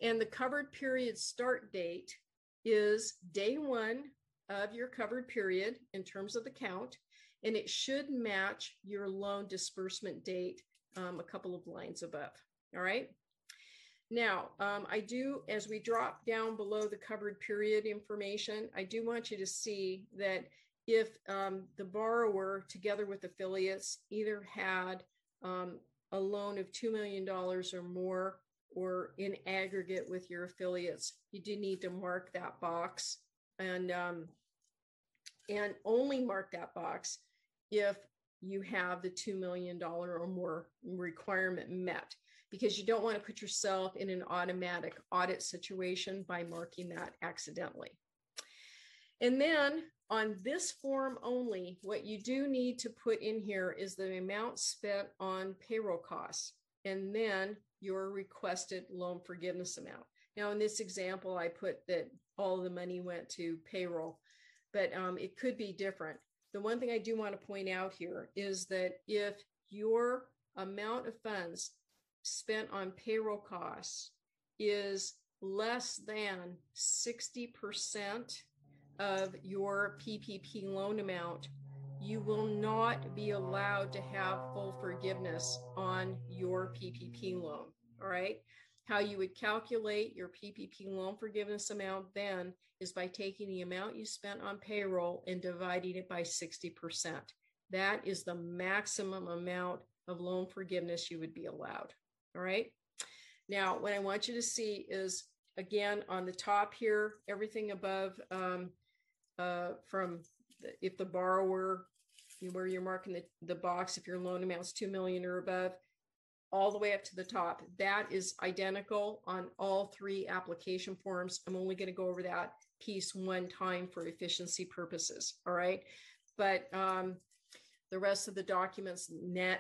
And the covered period start date is day one of your covered period in terms of the count, and it should match your loan disbursement date um, a couple of lines above. All right. Now, um, I do, as we drop down below the covered period information, I do want you to see that if um, the borrower, together with affiliates, either had um, a loan of $2 million or more, or in aggregate with your affiliates, you do need to mark that box and um, and only mark that box if you have the $2 million or more requirement met because you don't want to put yourself in an automatic audit situation by marking that accidentally. And then on this form only, what you do need to put in here is the amount spent on payroll costs and then your requested loan forgiveness amount. Now, in this example, I put that all the money went to payroll, but um, it could be different. The one thing I do want to point out here is that if your amount of funds spent on payroll costs is less than 60% of your PPP loan amount, you will not be allowed to have full forgiveness on your PPP loan. All right. How you would calculate your PPP loan forgiveness amount then is by taking the amount you spent on payroll and dividing it by 60%. That is the maximum amount of loan forgiveness you would be allowed. All right. Now, what I want you to see is again on the top here, everything above um, uh, from the, if the borrower, where you're marking the, the box, if your loan amounts 2 million or above, all the way up to the top. That is identical on all three application forms. I'm only going to go over that piece one time for efficiency purposes. All right. But um, the rest of the documents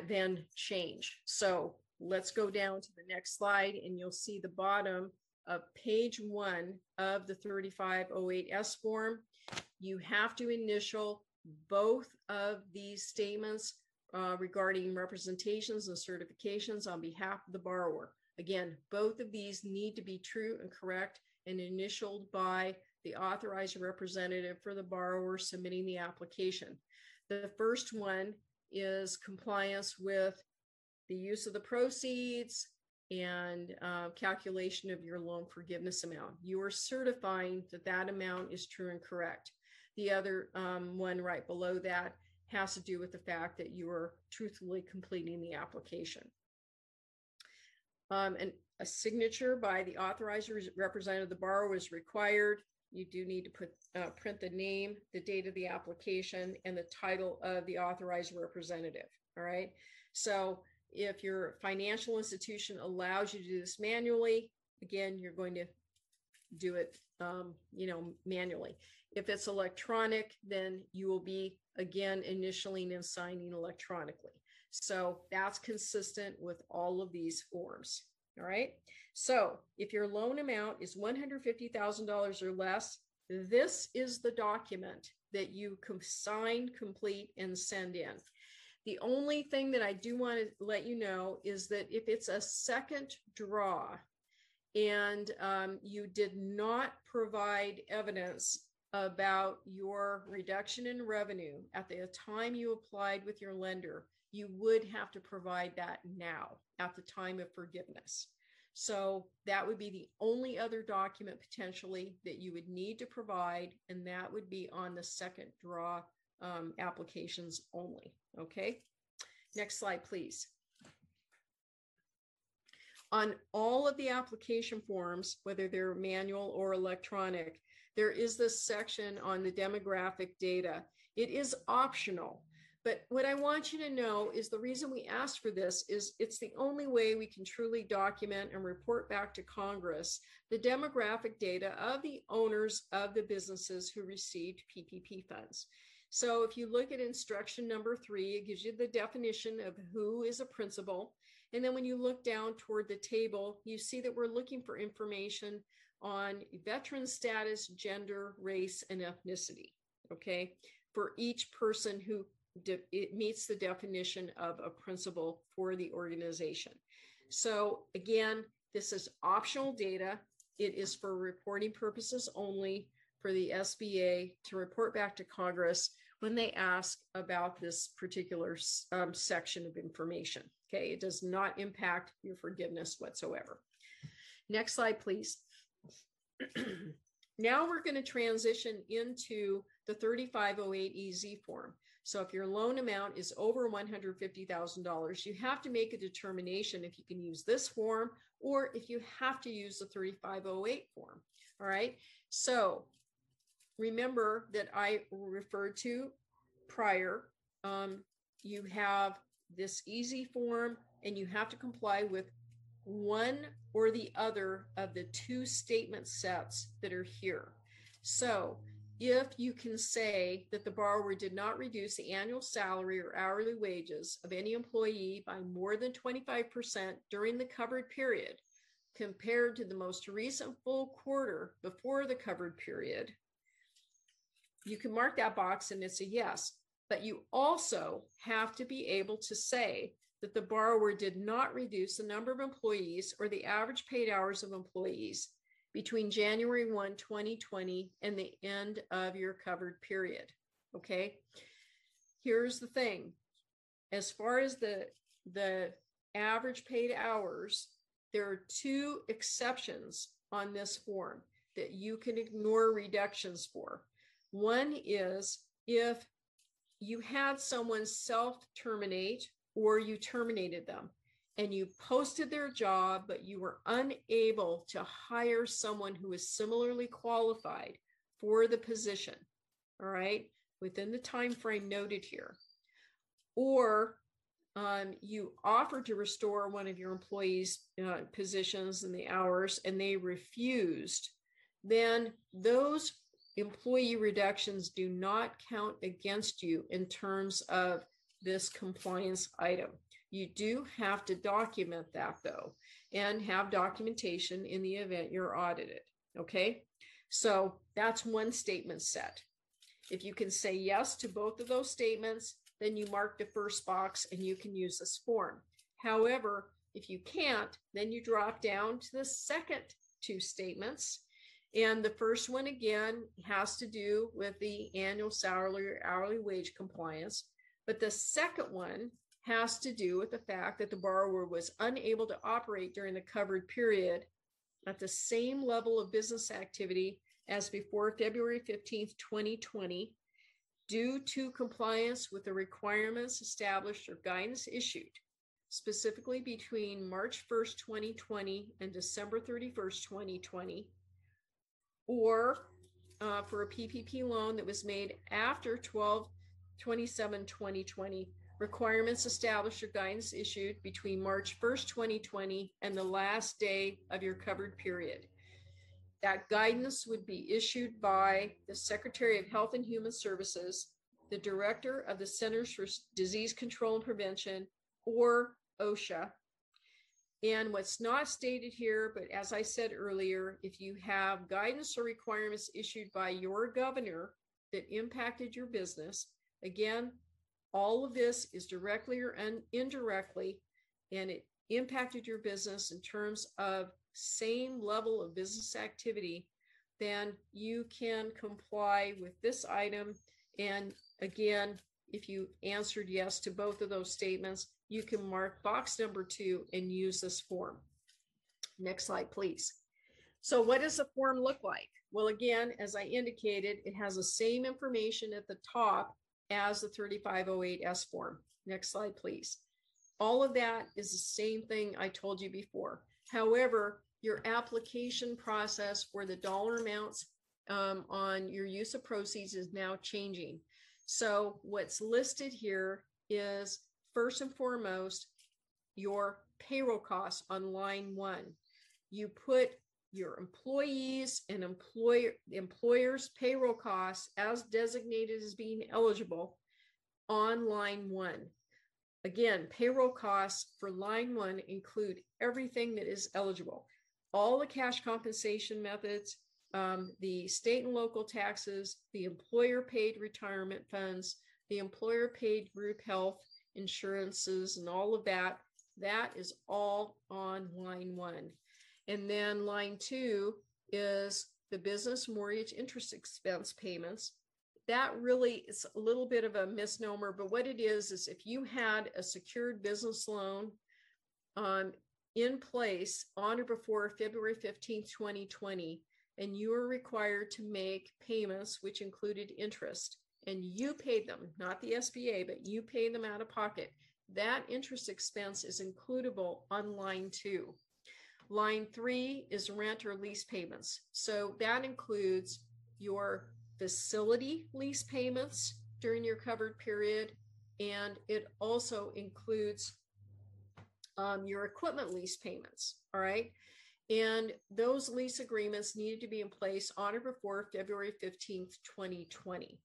then change. So let's go down to the next slide and you'll see the bottom of page one of the 3508S form. You have to initial both of these statements uh, regarding representations and certifications on behalf of the borrower. Again, both of these need to be true and correct and initialed by the authorized representative for the borrower submitting the application. The first one is compliance with the use of the proceeds and uh, calculation of your loan forgiveness amount. You are certifying that that amount is true and correct. The other um, one right below that has to do with the fact that you are truthfully completing the application. Um, and a signature by the authorized representative of the borrower is required. You do need to put uh, print the name, the date of the application, and the title of the authorized representative. All right. So if your financial institution allows you to do this manually, again, you're going to do it, um, you know, manually. If it's electronic, then you will be again initialing and signing electronically. So that's consistent with all of these forms. All right. So if your loan amount is $150,000 or less, this is the document that you can sign, complete, and send in. The only thing that I do want to let you know is that if it's a second draw and um, you did not provide evidence about your reduction in revenue at the time you applied with your lender, you would have to provide that now at the time of forgiveness. So that would be the only other document potentially that you would need to provide, and that would be on the second draw um, applications only. Okay. Next slide, please. On all of the application forms, whether they're manual or electronic, there is this section on the demographic data. It is optional, but what I want you to know is the reason we asked for this is it's the only way we can truly document and report back to Congress the demographic data of the owners of the businesses who received PPP funds. So if you look at instruction number three, it gives you the definition of who is a principal. And then when you look down toward the table, you see that we're looking for information on veteran status, gender, race, and ethnicity. Okay. For each person who de- it meets the definition of a principal for the organization. So again, this is optional data. It is for reporting purposes only for the SBA to report back to Congress when they ask about this particular um, section of information. Okay, it does not impact your forgiveness whatsoever. Next slide, please. now we're going to transition into the 3508EZ form. So if your loan amount is over $150,000, you have to make a determination if you can use this form or if you have to use the 3508 form. All right. So remember that I referred to prior. Um, you have this easy form, and you have to comply with one or the other of the two statement sets that are here. So, if you can say that the borrower did not reduce the annual salary or hourly wages of any employee by more than 25% during the covered period compared to the most recent full quarter before the covered period, you can mark that box and it's a yes. But you also have to be able to say that the borrower did not reduce the number of employees or the average paid hours of employees between January 1, 2020 and the end of your covered period. Okay. Here's the thing. As far as the the average paid hours, there are two exceptions on this form that you can ignore reductions for. One is if you had someone self terminate or you terminated them and you posted their job, but you were unable to hire someone who is similarly qualified for the position, all right, within the time frame noted here, or um, you offered to restore one of your employees' uh, positions and the hours, and they refused, then those employee reductions do not count against you in terms of this compliance item. You do have to document that though, and have documentation in the event you're audited. Okay. So that's one statement set. If you can say yes to both of those statements, then you mark the first box and you can use this form. However, if you can't, then you drop down to the second two statements. And the first one again has to do with the annual salary or hourly wage compliance. But the second one has to do with the fact that the borrower was unable to operate during the covered period at the same level of business activity as before February 15th, 2020, due to compliance with the requirements established or guidance issued, specifically between March 1st, 2020 and December 31st, 2020, or uh, for a PPP loan that was made after 12 27 2020 requirements established or guidance issued between March 1st, 2020 and the last day of your covered period. That guidance would be issued by the Secretary of Health and Human Services, the Director of the Centers for Disease Control and Prevention, or OSHA. And what's not stated here, but as I said earlier, if you have guidance or requirements issued by your governor that impacted your business, again, all of this is directly or indirectly, and it impacted your business in terms of same level of business activity, then you can comply with this item. And again, if you answered yes to both of those statements, you can mark box number two and use this form. Next slide, please. So what does the form look like? Well, again, as I indicated, it has the same information at the top as the 3508S form. Next slide, please. All of that is the same thing I told you before. However, your application process for the dollar amounts um, on your use of proceeds is now changing. So, what's listed here is first and foremost your payroll costs on line one. You put your employees and employer employers payroll costs as designated as being eligible on line one again payroll costs for line one include everything that is eligible all the cash compensation methods um, the state and local taxes the employer paid retirement funds the employer paid group health insurances and all of that that is all on line one and then line two is the business mortgage interest expense payments. That really is a little bit of a misnomer, but what it is is if you had a secured business loan um, in place on or before February 15th, 2020, and you were required to make payments which included interest, and you paid them, not the SBA, but you paid them out of pocket, that interest expense is includable on line two. Line three is rent or lease payments. So that includes your facility lease payments during your covered period, and it also includes um, your equipment lease payments. All right. And those lease agreements needed to be in place on or before February 15th, 2020.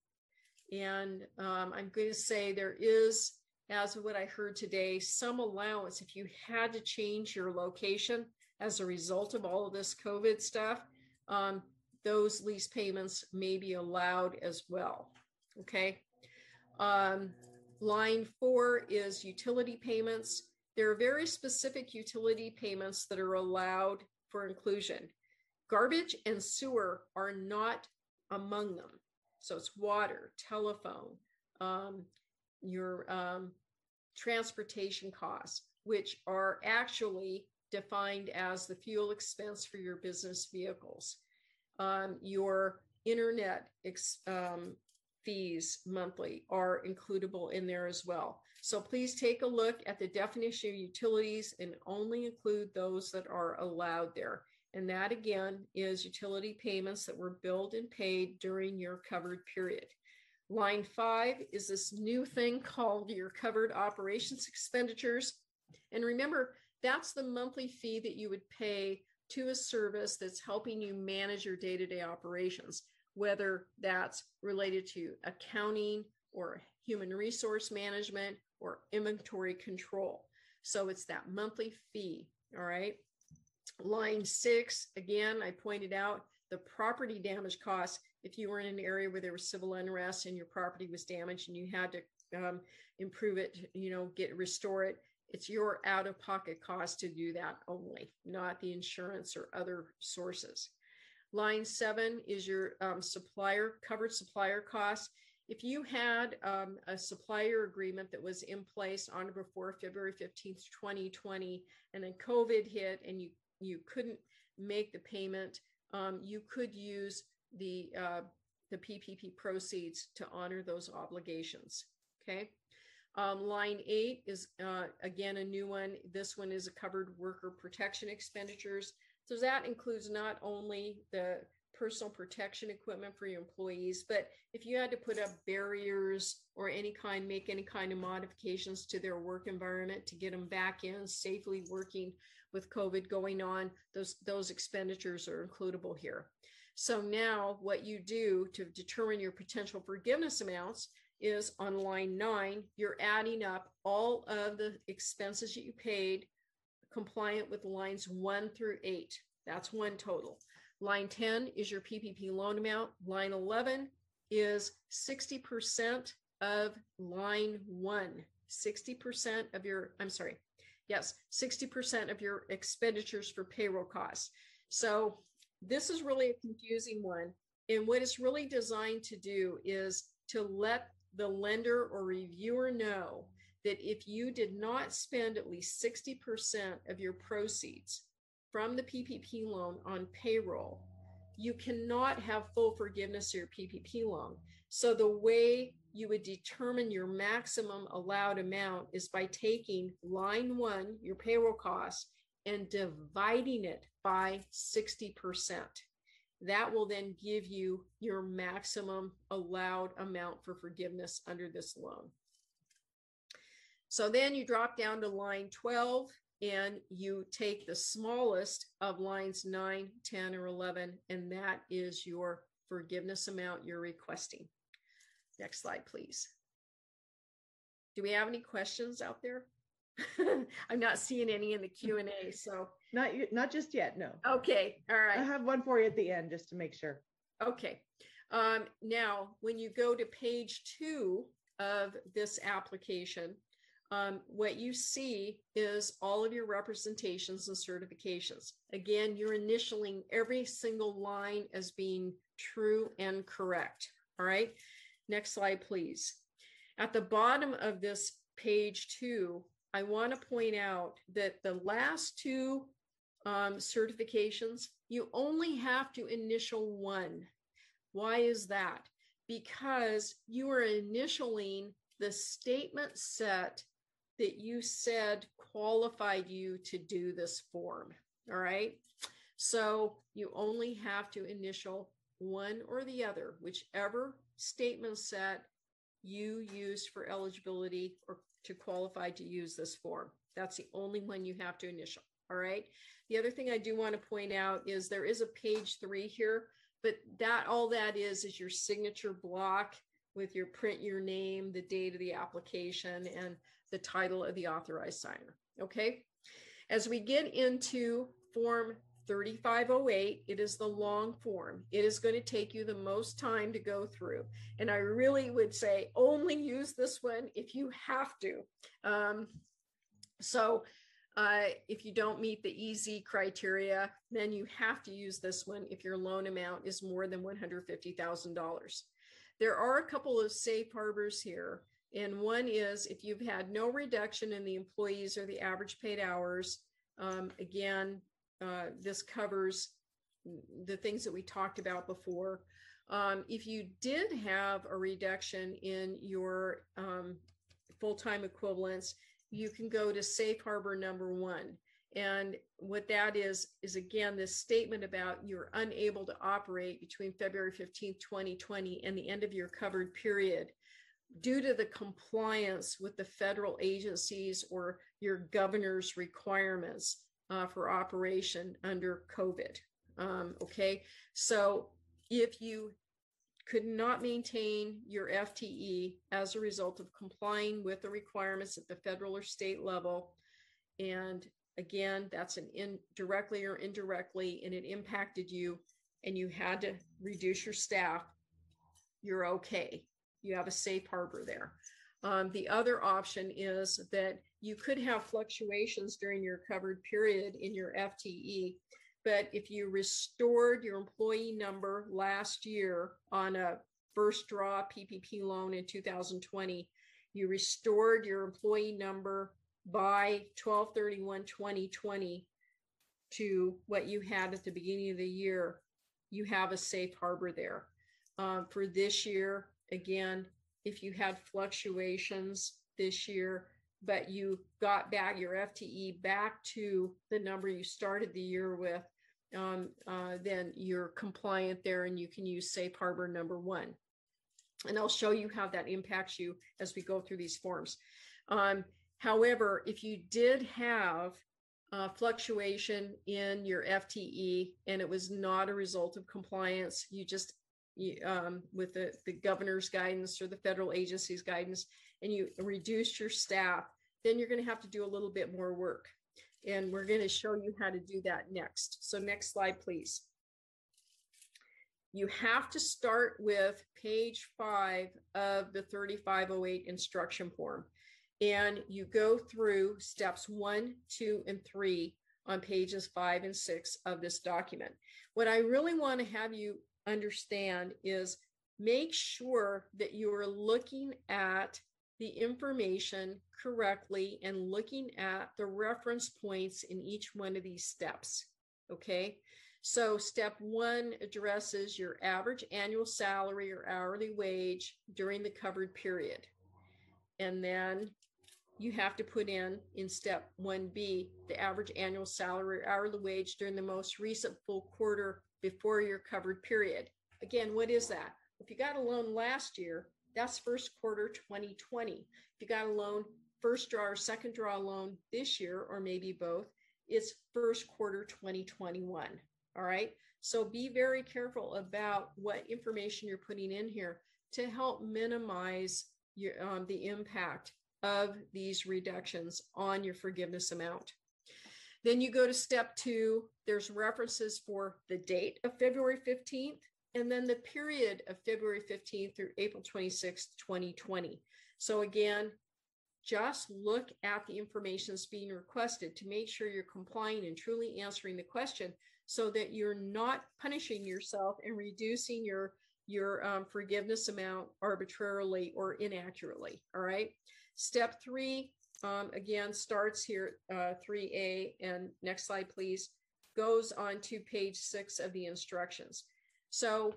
And um, I'm going to say there is, as of what I heard today, some allowance if you had to change your location as a result of all of this COVID stuff, um, those lease payments may be allowed as well. Okay. Um, line four is utility payments. There are very specific utility payments that are allowed for inclusion. Garbage and sewer are not among them. So it's water, telephone, um, your um, transportation costs, which are actually defined as the fuel expense for your business vehicles. Um, your internet ex, um, fees monthly are includable in there as well. So please take a look at the definition of utilities and only include those that are allowed there. And that again is utility payments that were billed and paid during your covered period. Line five is this new thing called your covered operations expenditures. And remember, that's the monthly fee that you would pay to a service that's helping you manage your day to day operations, whether that's related to accounting or human resource management or inventory control. So it's that monthly fee. All right. Line six, again, I pointed out the property damage costs. If you were in an area where there was civil unrest and your property was damaged and you had to um, improve it, you know, get restore it, it's your out of pocket cost to do that only, not the insurance or other sources. Line seven is your um, supplier covered supplier costs. If you had um, a supplier agreement that was in place on or before February 15th, 2020, and then COVID hit and you you couldn't make the payment, um, you could use the uh, the PPP proceeds to honor those obligations. Okay. Um, line eight is uh, again a new one. This one is a covered worker protection expenditures. So that includes not only the personal protection equipment for your employees, but if you had to put up barriers or any kind, make any kind of modifications to their work environment to get them back in safely working with COVID going on, those, those expenditures are includable here. So now what you do to determine your potential forgiveness amounts is on line nine, you're adding up all of the expenses that you paid compliant with lines one through eight. That's one total. Line 10 is your PPP loan amount. Line 11 is 60% of line one. 60% of your, I'm sorry, Yes, 60% of your expenditures for payroll costs. So this is really a confusing one. And what it's really designed to do is to let the lender or reviewer know that if you did not spend at least 60% of your proceeds from the PPP loan on payroll, you cannot have full forgiveness of your PPP loan. So the way you would determine your maximum allowed amount is by taking line one, your payroll costs, and dividing it by 60%. That will then give you your maximum allowed amount for forgiveness under this loan. So then you drop down to line 12 and you take the smallest of lines 9, 10, or 11, and that is your forgiveness amount you're requesting. Next slide, please. Do we have any questions out there? [laughs] I'm not seeing any in the Q and A, so not not just yet. No. Okay. All right. I have one for you at the end just to make sure. Okay. Um, now, when you go to page two of this application, um, what you see is all of your representations and certifications. Again, you're initialing every single line as being true and correct. All right. Next slide, please. At the bottom of this page two, I want to point out that the last two um, certifications, you only have to initial one. Why is that? Because you are initialing the statement set that you said qualified you to do this form. All right. So you only have to initial one or the other, whichever statement set you use for eligibility or to qualify to use this form. That's the only one you have to initial. All right. The other thing I do want to point out is there is a page three here, but that all that is is your signature block with your print your name, the date of the application, and the title of the authorized signer. Okay. As we get into Form 3508. It is the long form. It is going to take you the most time to go through. And I really would say only use this one if you have to. Um, so Uh, if you don't meet the easy criteria, then you have to use this one if your loan amount is more than $150,000. There are a couple of safe harbors here. And one is if you've had no reduction in the employees or the average paid hours, um, again, uh, this covers the things that we talked about before. Um, if you did have a reduction in your um, full time equivalents, you can go to safe harbor number one. And what that is, is again, this statement about you're unable to operate between February 15th, 2020 and the end of your covered period due to the compliance with the federal agencies or your governor's requirements uh, for operation under COVID. Um, okay, so if you could not maintain your FTE as a result of complying with the requirements at the federal or state level. And again, that's an in directly or indirectly, and it impacted you, and you had to reduce your staff, you're okay. You have a safe harbor there. Um, the other option is that you could have fluctuations during your covered period in your FTE but if you restored your employee number last year on a first draw PPP loan in 2020, you restored your employee number by 1231 2020 to what you had at the beginning of the year, you have a safe harbor there. Um, for this year, again, if you had fluctuations this year, but you got back your FTE back to the number you started the year with, um, uh, then you're compliant there and you can use safe harbor number one. And I'll show you how that impacts you as we go through these forms. Um, however, if you did have uh, fluctuation in your FTE and it was not a result of compliance, you just um, with the, the governor's guidance or the federal agency's guidance, and you reduce your staff, then you're going to have to do a little bit more work. And we're going to show you how to do that next. So next slide, please. You have to start with page five of the 3508 instruction form. And you go through steps one, two, and three on pages five and six of this document. What I really want to have you understand is make sure that you are looking at the information correctly and looking at the reference points in each one of these steps. Okay. So, step one addresses your average annual salary or hourly wage during the covered period. And then you have to put in, in step 1B, the average annual salary or hourly wage during the most recent full quarter before your covered period. Again, what is that? If you got a loan last year, that's first quarter 2020. If you got a loan, first draw or second draw loan this year, or maybe both, it's first quarter 2021. All right. So be very careful about what information you're putting in here to help minimize your, um, the impact of these reductions on your forgiveness amount. Then you go to step two, there's references for the date of February 15th and then the period of February 15th through April 26th, 2020. So again, just look at the information that's being requested to make sure you're complying and truly answering the question so that you're not punishing yourself and reducing your your um, forgiveness amount arbitrarily or inaccurately all right step three um, again starts here uh, 3a and next slide please goes on to page six of the instructions. So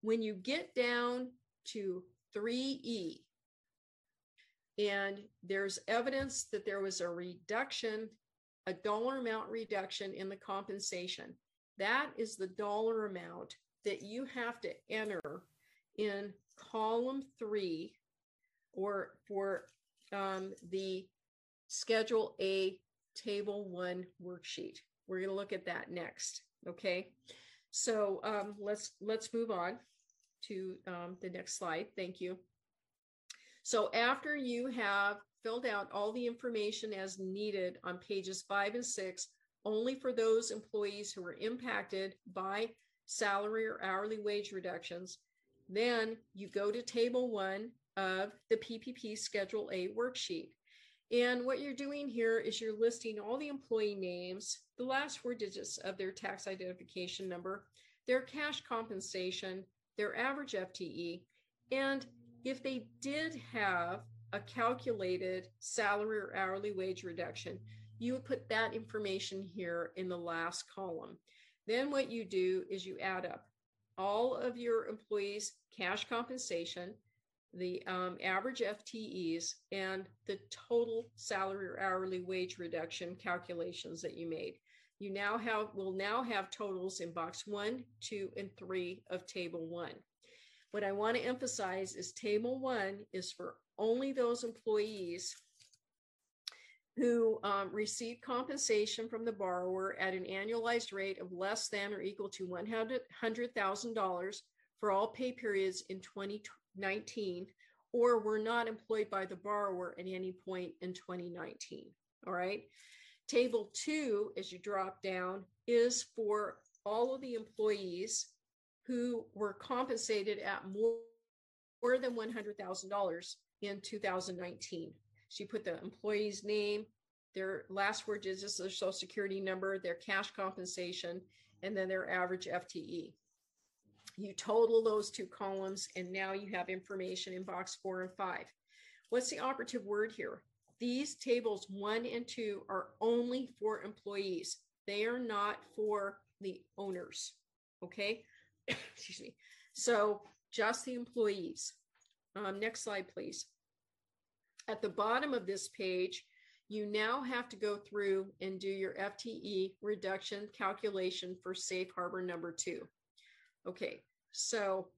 when you get down to 3E, and there's evidence that there was a reduction, a dollar amount reduction in the compensation, that is the dollar amount that you have to enter in column three or for um, the Schedule A Table 1 worksheet. We're going to look at that next. Okay. So um, let's let's move on to um, the next slide. Thank you. So after you have filled out all the information as needed on pages five and six, only for those employees who were impacted by salary or hourly wage reductions, then you go to table one of the PPP Schedule A worksheet. And what you're doing here is you're listing all the employee names, the last four digits of their tax identification number, their cash compensation, their average FTE, and if they did have a calculated salary or hourly wage reduction, you would put that information here in the last column. Then what you do is you add up all of your employees' cash compensation, the um, average FTEs, and the total salary or hourly wage reduction calculations that you made. You now have will now have totals in box one, two, and three of table one. What I want to emphasize is table one is for only those employees who um, receive compensation from the borrower at an annualized rate of less than or equal to $100,000 for all pay periods in 2019 or were not employed by the borrower at any point in 2019. All right. Table two, as you drop down, is for all of the employees who were compensated at more, more than $100,000 in 2019. She put the employee's name, their last four digits, their social security number, their cash compensation, and then their average FTE. You total those two columns, and now you have information in box four and five. What's the operative word here? These tables one and two are only for employees. They are not for the owners. Okay. [coughs] Excuse me. So just the employees. Um, next slide, please. At the bottom of this page, you now have to go through and do your FTE reduction calculation for safe harbor number two. Okay, so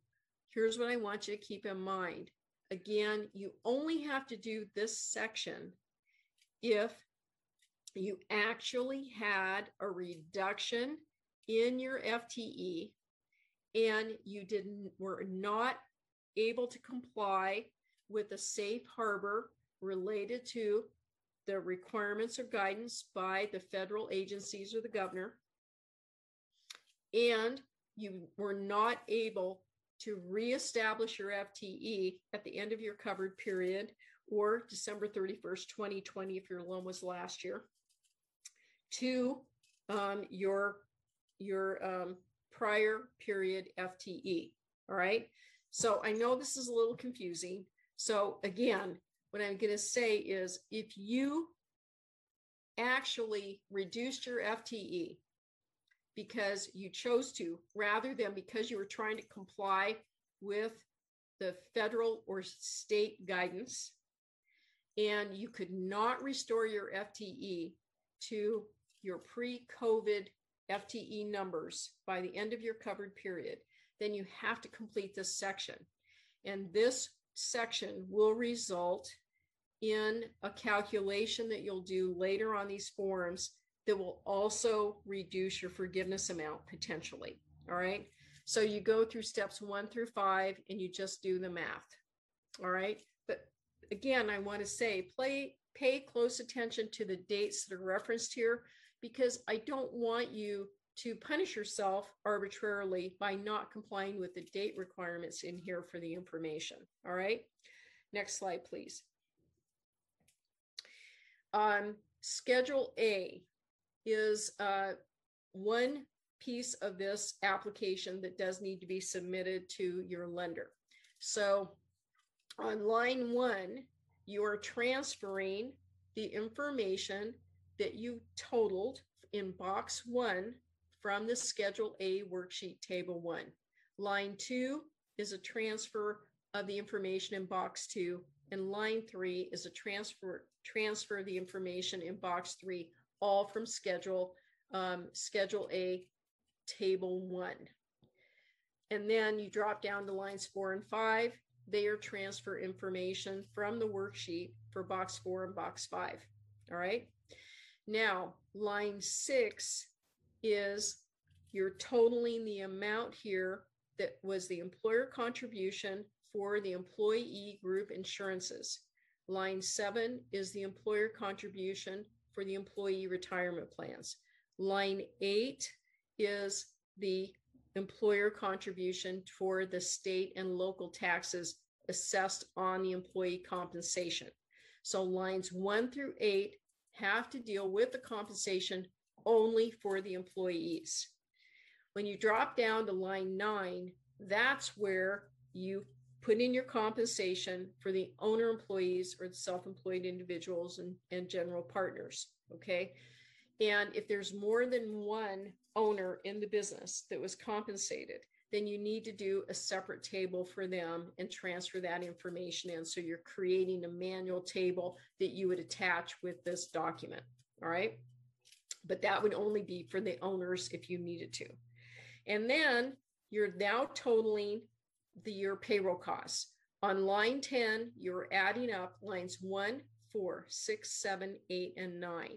here's what I want you to keep in mind. Again, you only have to do this section if you actually had a reduction in your FTE and you didn't were not able to comply with the safe harbor related to the requirements or guidance by the federal agencies or the governor, and you were not able to reestablish your FTE at the end of your covered period or December 31st, 2020, if your loan was last year, to um, your, your um, prior period FTE. All right. So I know this is a little confusing. So again, what I'm going to say is if you actually reduced your FTE because you chose to, rather than because you were trying to comply with the federal or state guidance, and you could not restore your FTE to your pre COVID FTE numbers by the end of your covered period, then you have to complete this section. And this section will result in a calculation that you'll do later on these forms that will also reduce your forgiveness amount potentially. All right. So you go through steps one through five and you just do the math. All right. But again, I want to say play, pay close attention to the dates that are referenced here because I don't want you to punish yourself arbitrarily by not complying with the date requirements in here for the information. All right. Next slide, please. Um, Schedule A is uh, one piece of this application that does need to be submitted to your lender. So on line one, you are transferring the information that you totaled in box one from the Schedule A worksheet table one. Line two is a transfer of the information in box two, and line three is a transfer transfer of the information in box three, all from Schedule um, Schedule A, Table one. And then you drop down to lines four and five. They are transfer information from the worksheet for box four and box five. All right. Now, line six is you're totaling the amount here that was the employer contribution for the employee group insurances. Line seven is the employer contribution for the employee retirement plans. Line eight is the employer contribution for the state and local taxes assessed on the employee compensation. So lines one through eight have to deal with the compensation only for the employees. When you drop down to line nine, that's where you put in your compensation for the owner employees or the self-employed individuals and, and general partners okay? And if there's more than one owner in the business that was compensated then you need to do a separate table for them and transfer that information in. So you're creating a manual table that you would attach with this document all right? But that would only be for the owners if you needed to. And then you're now totaling the year payroll costs. On line 10, you're adding up lines 1, 4, 6, 7, 8, and 9.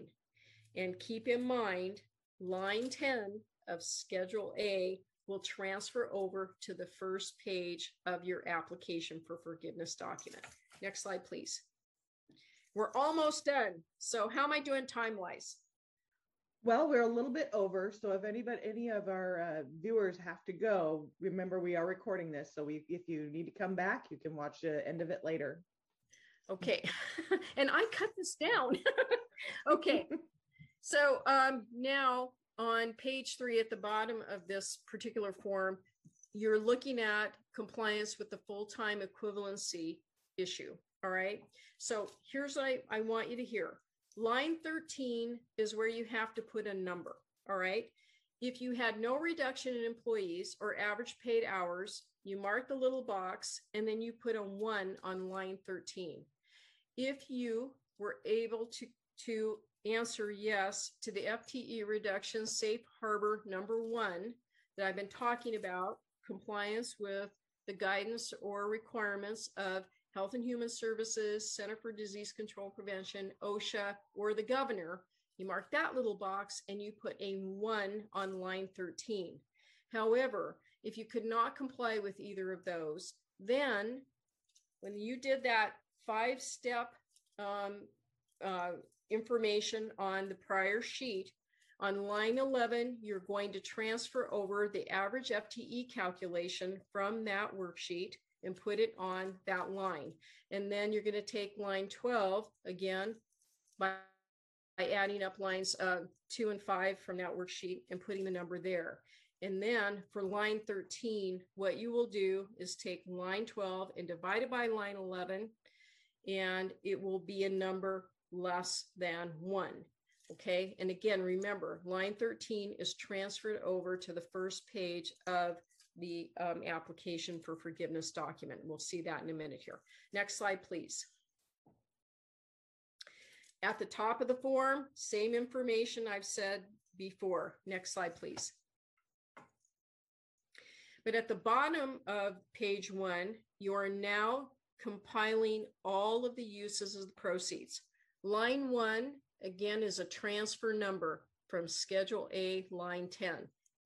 And keep in mind, line 10 of Schedule A will transfer over to the first page of your application for forgiveness document. Next slide, please. We're almost done. So, how am I doing time wise? Well, we're a little bit over, so if anybody, any of our uh, viewers have to go, remember we are recording this, so we, if you need to come back, you can watch the end of it later. Okay, [laughs] and I cut this down. [laughs] okay, [laughs] so um, now on page three at the bottom of this particular form, you're looking at compliance with the full-time equivalency issue. All right, so here's what I, I want you to hear Line 13 is where you have to put a number. All right. If you had no reduction in employees or average paid hours, you mark the little box and then you put a one on line 13. If you were able to, to answer yes to the FTE reduction safe harbor number one that I've been talking about, compliance with the guidance or requirements of Health and Human Services, Center for Disease Control Prevention, OSHA, or the governor, you mark that little box and you put a one on line 13. However, if you could not comply with either of those, then when you did that five step um, uh, information on the prior sheet, on line 11, you're going to transfer over the average FTE calculation from that worksheet and put it on that line. And then you're going to take line 12 again by, by adding up lines uh, two and five from that worksheet and putting the number there. And then for line 13, what you will do is take line 12 and divide it by line 11, and it will be a number less than one. Okay. And again, remember, line 13 is transferred over to the first page of the um, application for forgiveness document. We'll see that in a minute here. Next slide, please. At the top of the form, same information I've said before. Next slide, please. But at the bottom of page one, you are now compiling all of the uses of the proceeds. Line one, again, is a transfer number from Schedule A, line 10.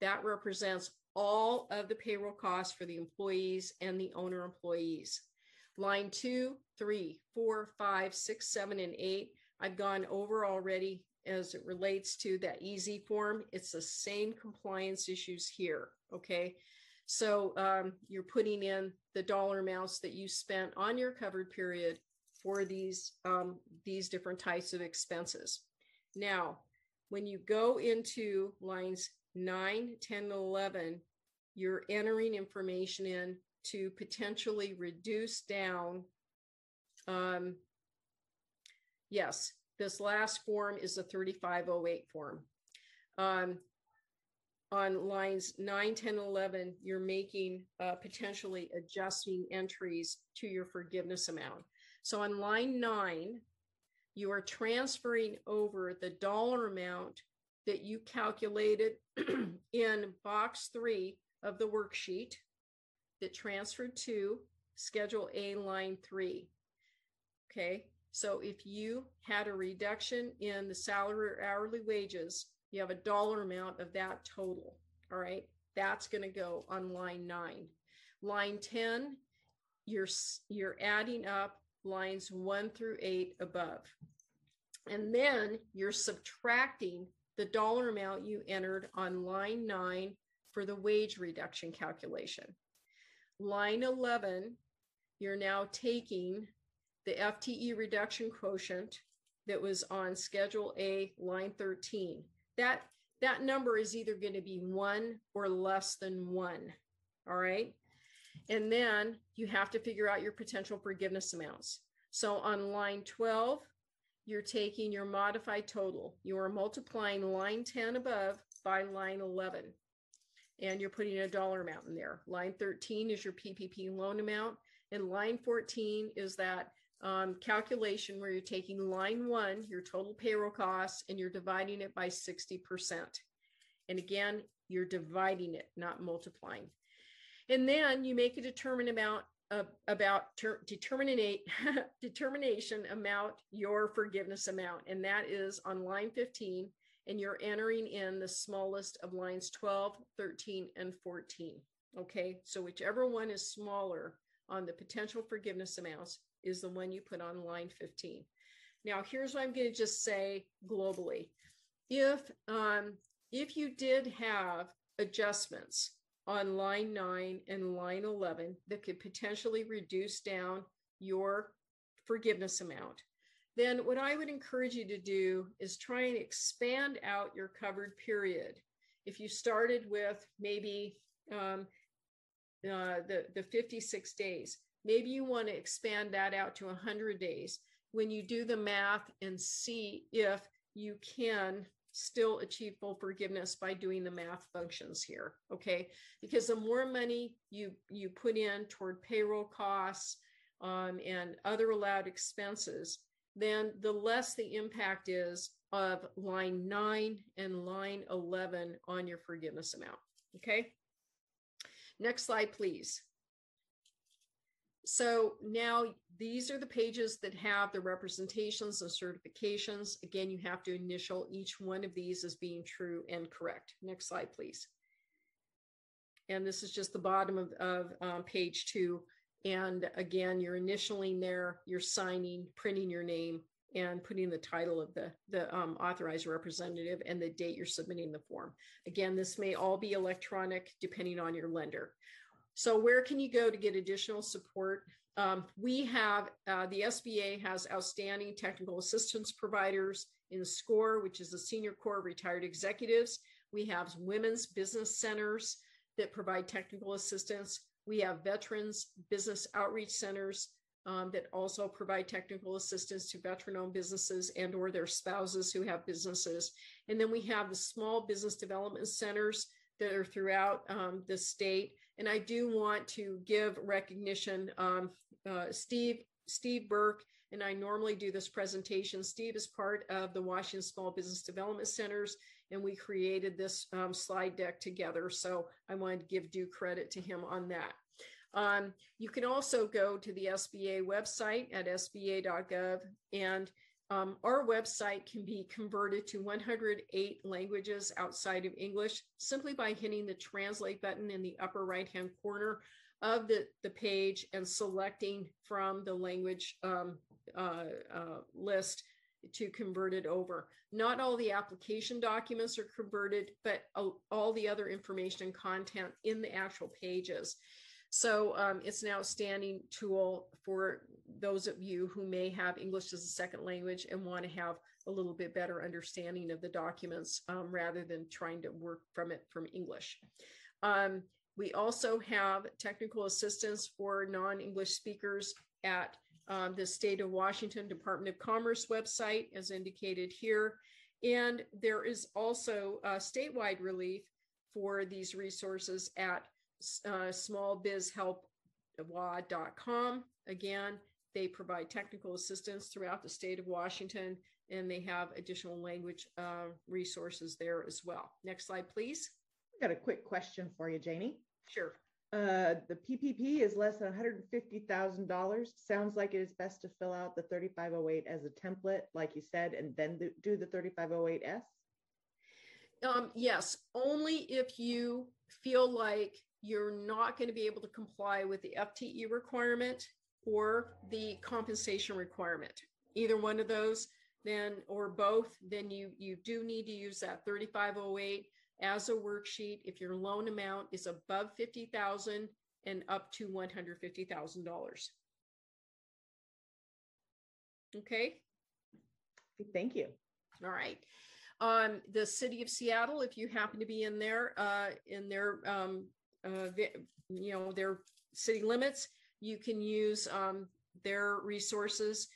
That represents all of the payroll costs for the employees and the owner employees. Line two, three, four, five, six, seven, and eight, I've gone over already as it relates to that easy form. It's the same compliance issues here. Okay. So um, you're putting in the dollar amounts that you spent on your covered period for these um, these different types of expenses. Now, when you go into lines 9, 10, 11, you're entering information in to potentially reduce down. Um, yes, this last form is a 3508 form. Um, on lines 9, 10, 11, you're making uh, potentially adjusting entries to your forgiveness amount. So on line 9, you are transferring over the dollar amount that you calculated [clears throat] in box 3 of the worksheet that transferred to Schedule A line 3. Okay, so if you had a reduction in the salary or hourly wages, you have a dollar amount of that total. All right, that's going to go on line 9. Line 10, you're you're adding up lines 1 through 8 above. And then you're subtracting the dollar amount you entered on line 9 for the wage reduction calculation. Line 11, you're now taking the FTE reduction quotient that was on Schedule A, line 13. That, that number is either going to be one or less than one. All right. And then you have to figure out your potential forgiveness amounts. So on line 12, you're taking your modified total. You are multiplying line 10 above by line 11. And you're putting a dollar amount in there. Line 13 is your PPP loan amount. And line 14 is that um, calculation where you're taking line one, your total payroll costs, and you're dividing it by 60%. And again, you're dividing it, not multiplying. And then you make a determined amount of, about ter- determinate [laughs] determination amount your forgiveness amount, and that is on line 15. And you're entering in the smallest of lines 12, 13, and 14. Okay, so whichever one is smaller on the potential forgiveness amounts, is the one you put on line 15. Now, here's what I'm going to just say globally. If um, if you did have adjustments on line 9 and line 11 that could potentially reduce down your forgiveness amount, then what I would encourage you to do is try and expand out your covered period. If you started with maybe um, uh, the, the 56 days, Maybe you want to expand that out to 100 days when you do the math and see if you can still achieve full forgiveness by doing the math functions here okay because the more money you you put in toward payroll costs um, and other allowed expenses then the less the impact is of line 9 and line 11 on your forgiveness amount okay next slide please so now these are the pages that have the representations and certifications. Again, you have to initial each one of these as being true and correct. Next slide, please. And this is just the bottom of, of um, page two. And again, you're initialing there, you're signing, printing your name, and putting the title of the, the um, authorized representative and the date you're submitting the form. Again, this may all be electronic depending on your lender. So where can you go to get additional support? Um, we have, uh, the SBA has outstanding technical assistance providers in SCORE, which is the Senior Corps of Retired Executives. We have women's business centers that provide technical assistance. We have veterans business outreach centers um, that also provide technical assistance to veteran-owned businesses and or their spouses who have businesses. And then we have the small business development centers that are throughout um, the state and I do want to give recognition. Um, uh, Steve Steve Burke and I normally do this presentation. Steve is part of the Washington Small Business Development Centers, and we created this um, slide deck together. So I wanted to give due credit to him on that. Um, you can also go to the SBA website at sba.gov and um, our website can be converted to 108 languages outside of English simply by hitting the translate button in the upper right hand corner of the, the page and selecting from the language um, uh, uh, list to convert it over. Not all the application documents are converted, but all the other information and content in the actual pages. So um, it's an outstanding tool for those of you who may have English as a second language and want to have a little bit better understanding of the documents um, rather than trying to work from it from English. Um, we also have technical assistance for non-English speakers at um, the state of Washington Department of Commerce website, as indicated here. And there is also statewide relief for these resources at uh, smallbizhelp.com. Again, they provide technical assistance throughout the state of Washington, and they have additional language uh, resources there as well. Next slide, please. I got a quick question for you, Janie. Sure. Uh, the PPP is less than $150,000. Sounds like it is best to fill out the 3508 as a template, like you said, and then do the 3508S? Um, yes, only if you feel like you're not going to be able to comply with the FTE requirement or the compensation requirement. Either one of those, then or both, then you you do need to use that 3508 as a worksheet if your loan amount is above 50,000 and up to $150,000. Okay. Thank you. All right. Um, the city of Seattle, if you happen to be in there, uh, in their, um, uh, you know, their city limits, you can use um, their resources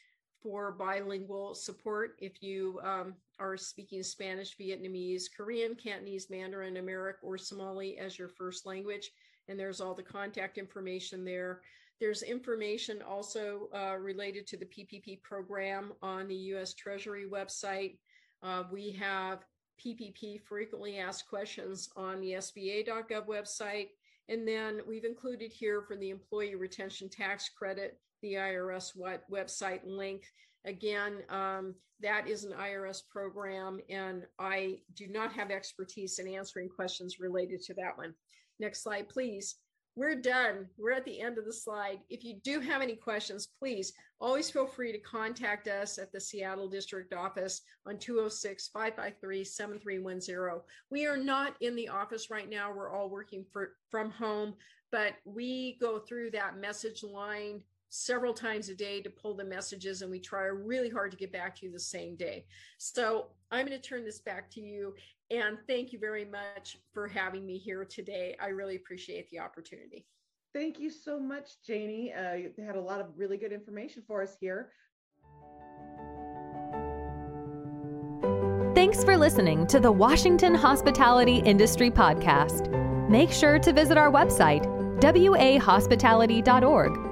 for bilingual support if you um, are speaking Spanish, Vietnamese, Korean, Cantonese, Mandarin, Amharic, or Somali as your first language. And there's all the contact information there. There's information also uh, related to the PPP program on the US Treasury website. Uh, we have PPP frequently asked questions on the SBA.gov website. And then we've included here for the employee retention tax credit, the IRS website link. Again, um, that is an IRS program, and I do not have expertise in answering questions related to that one. Next slide, please. We're done. We're at the end of the slide. If you do have any questions, please always feel free to contact us at the Seattle District Office on 206 553 7310. We are not in the office right now. We're all working for, from home, but we go through that message line several times a day to pull the messages and we try really hard to get back to you the same day. So I'm going to turn this back to you and thank you very much for having me here today. I really appreciate the opportunity. Thank you so much, Janie. Uh, you had a lot of really good information for us here. Thanks for listening to the Washington Hospitality Industry Podcast. Make sure to visit our website, wahospitality.org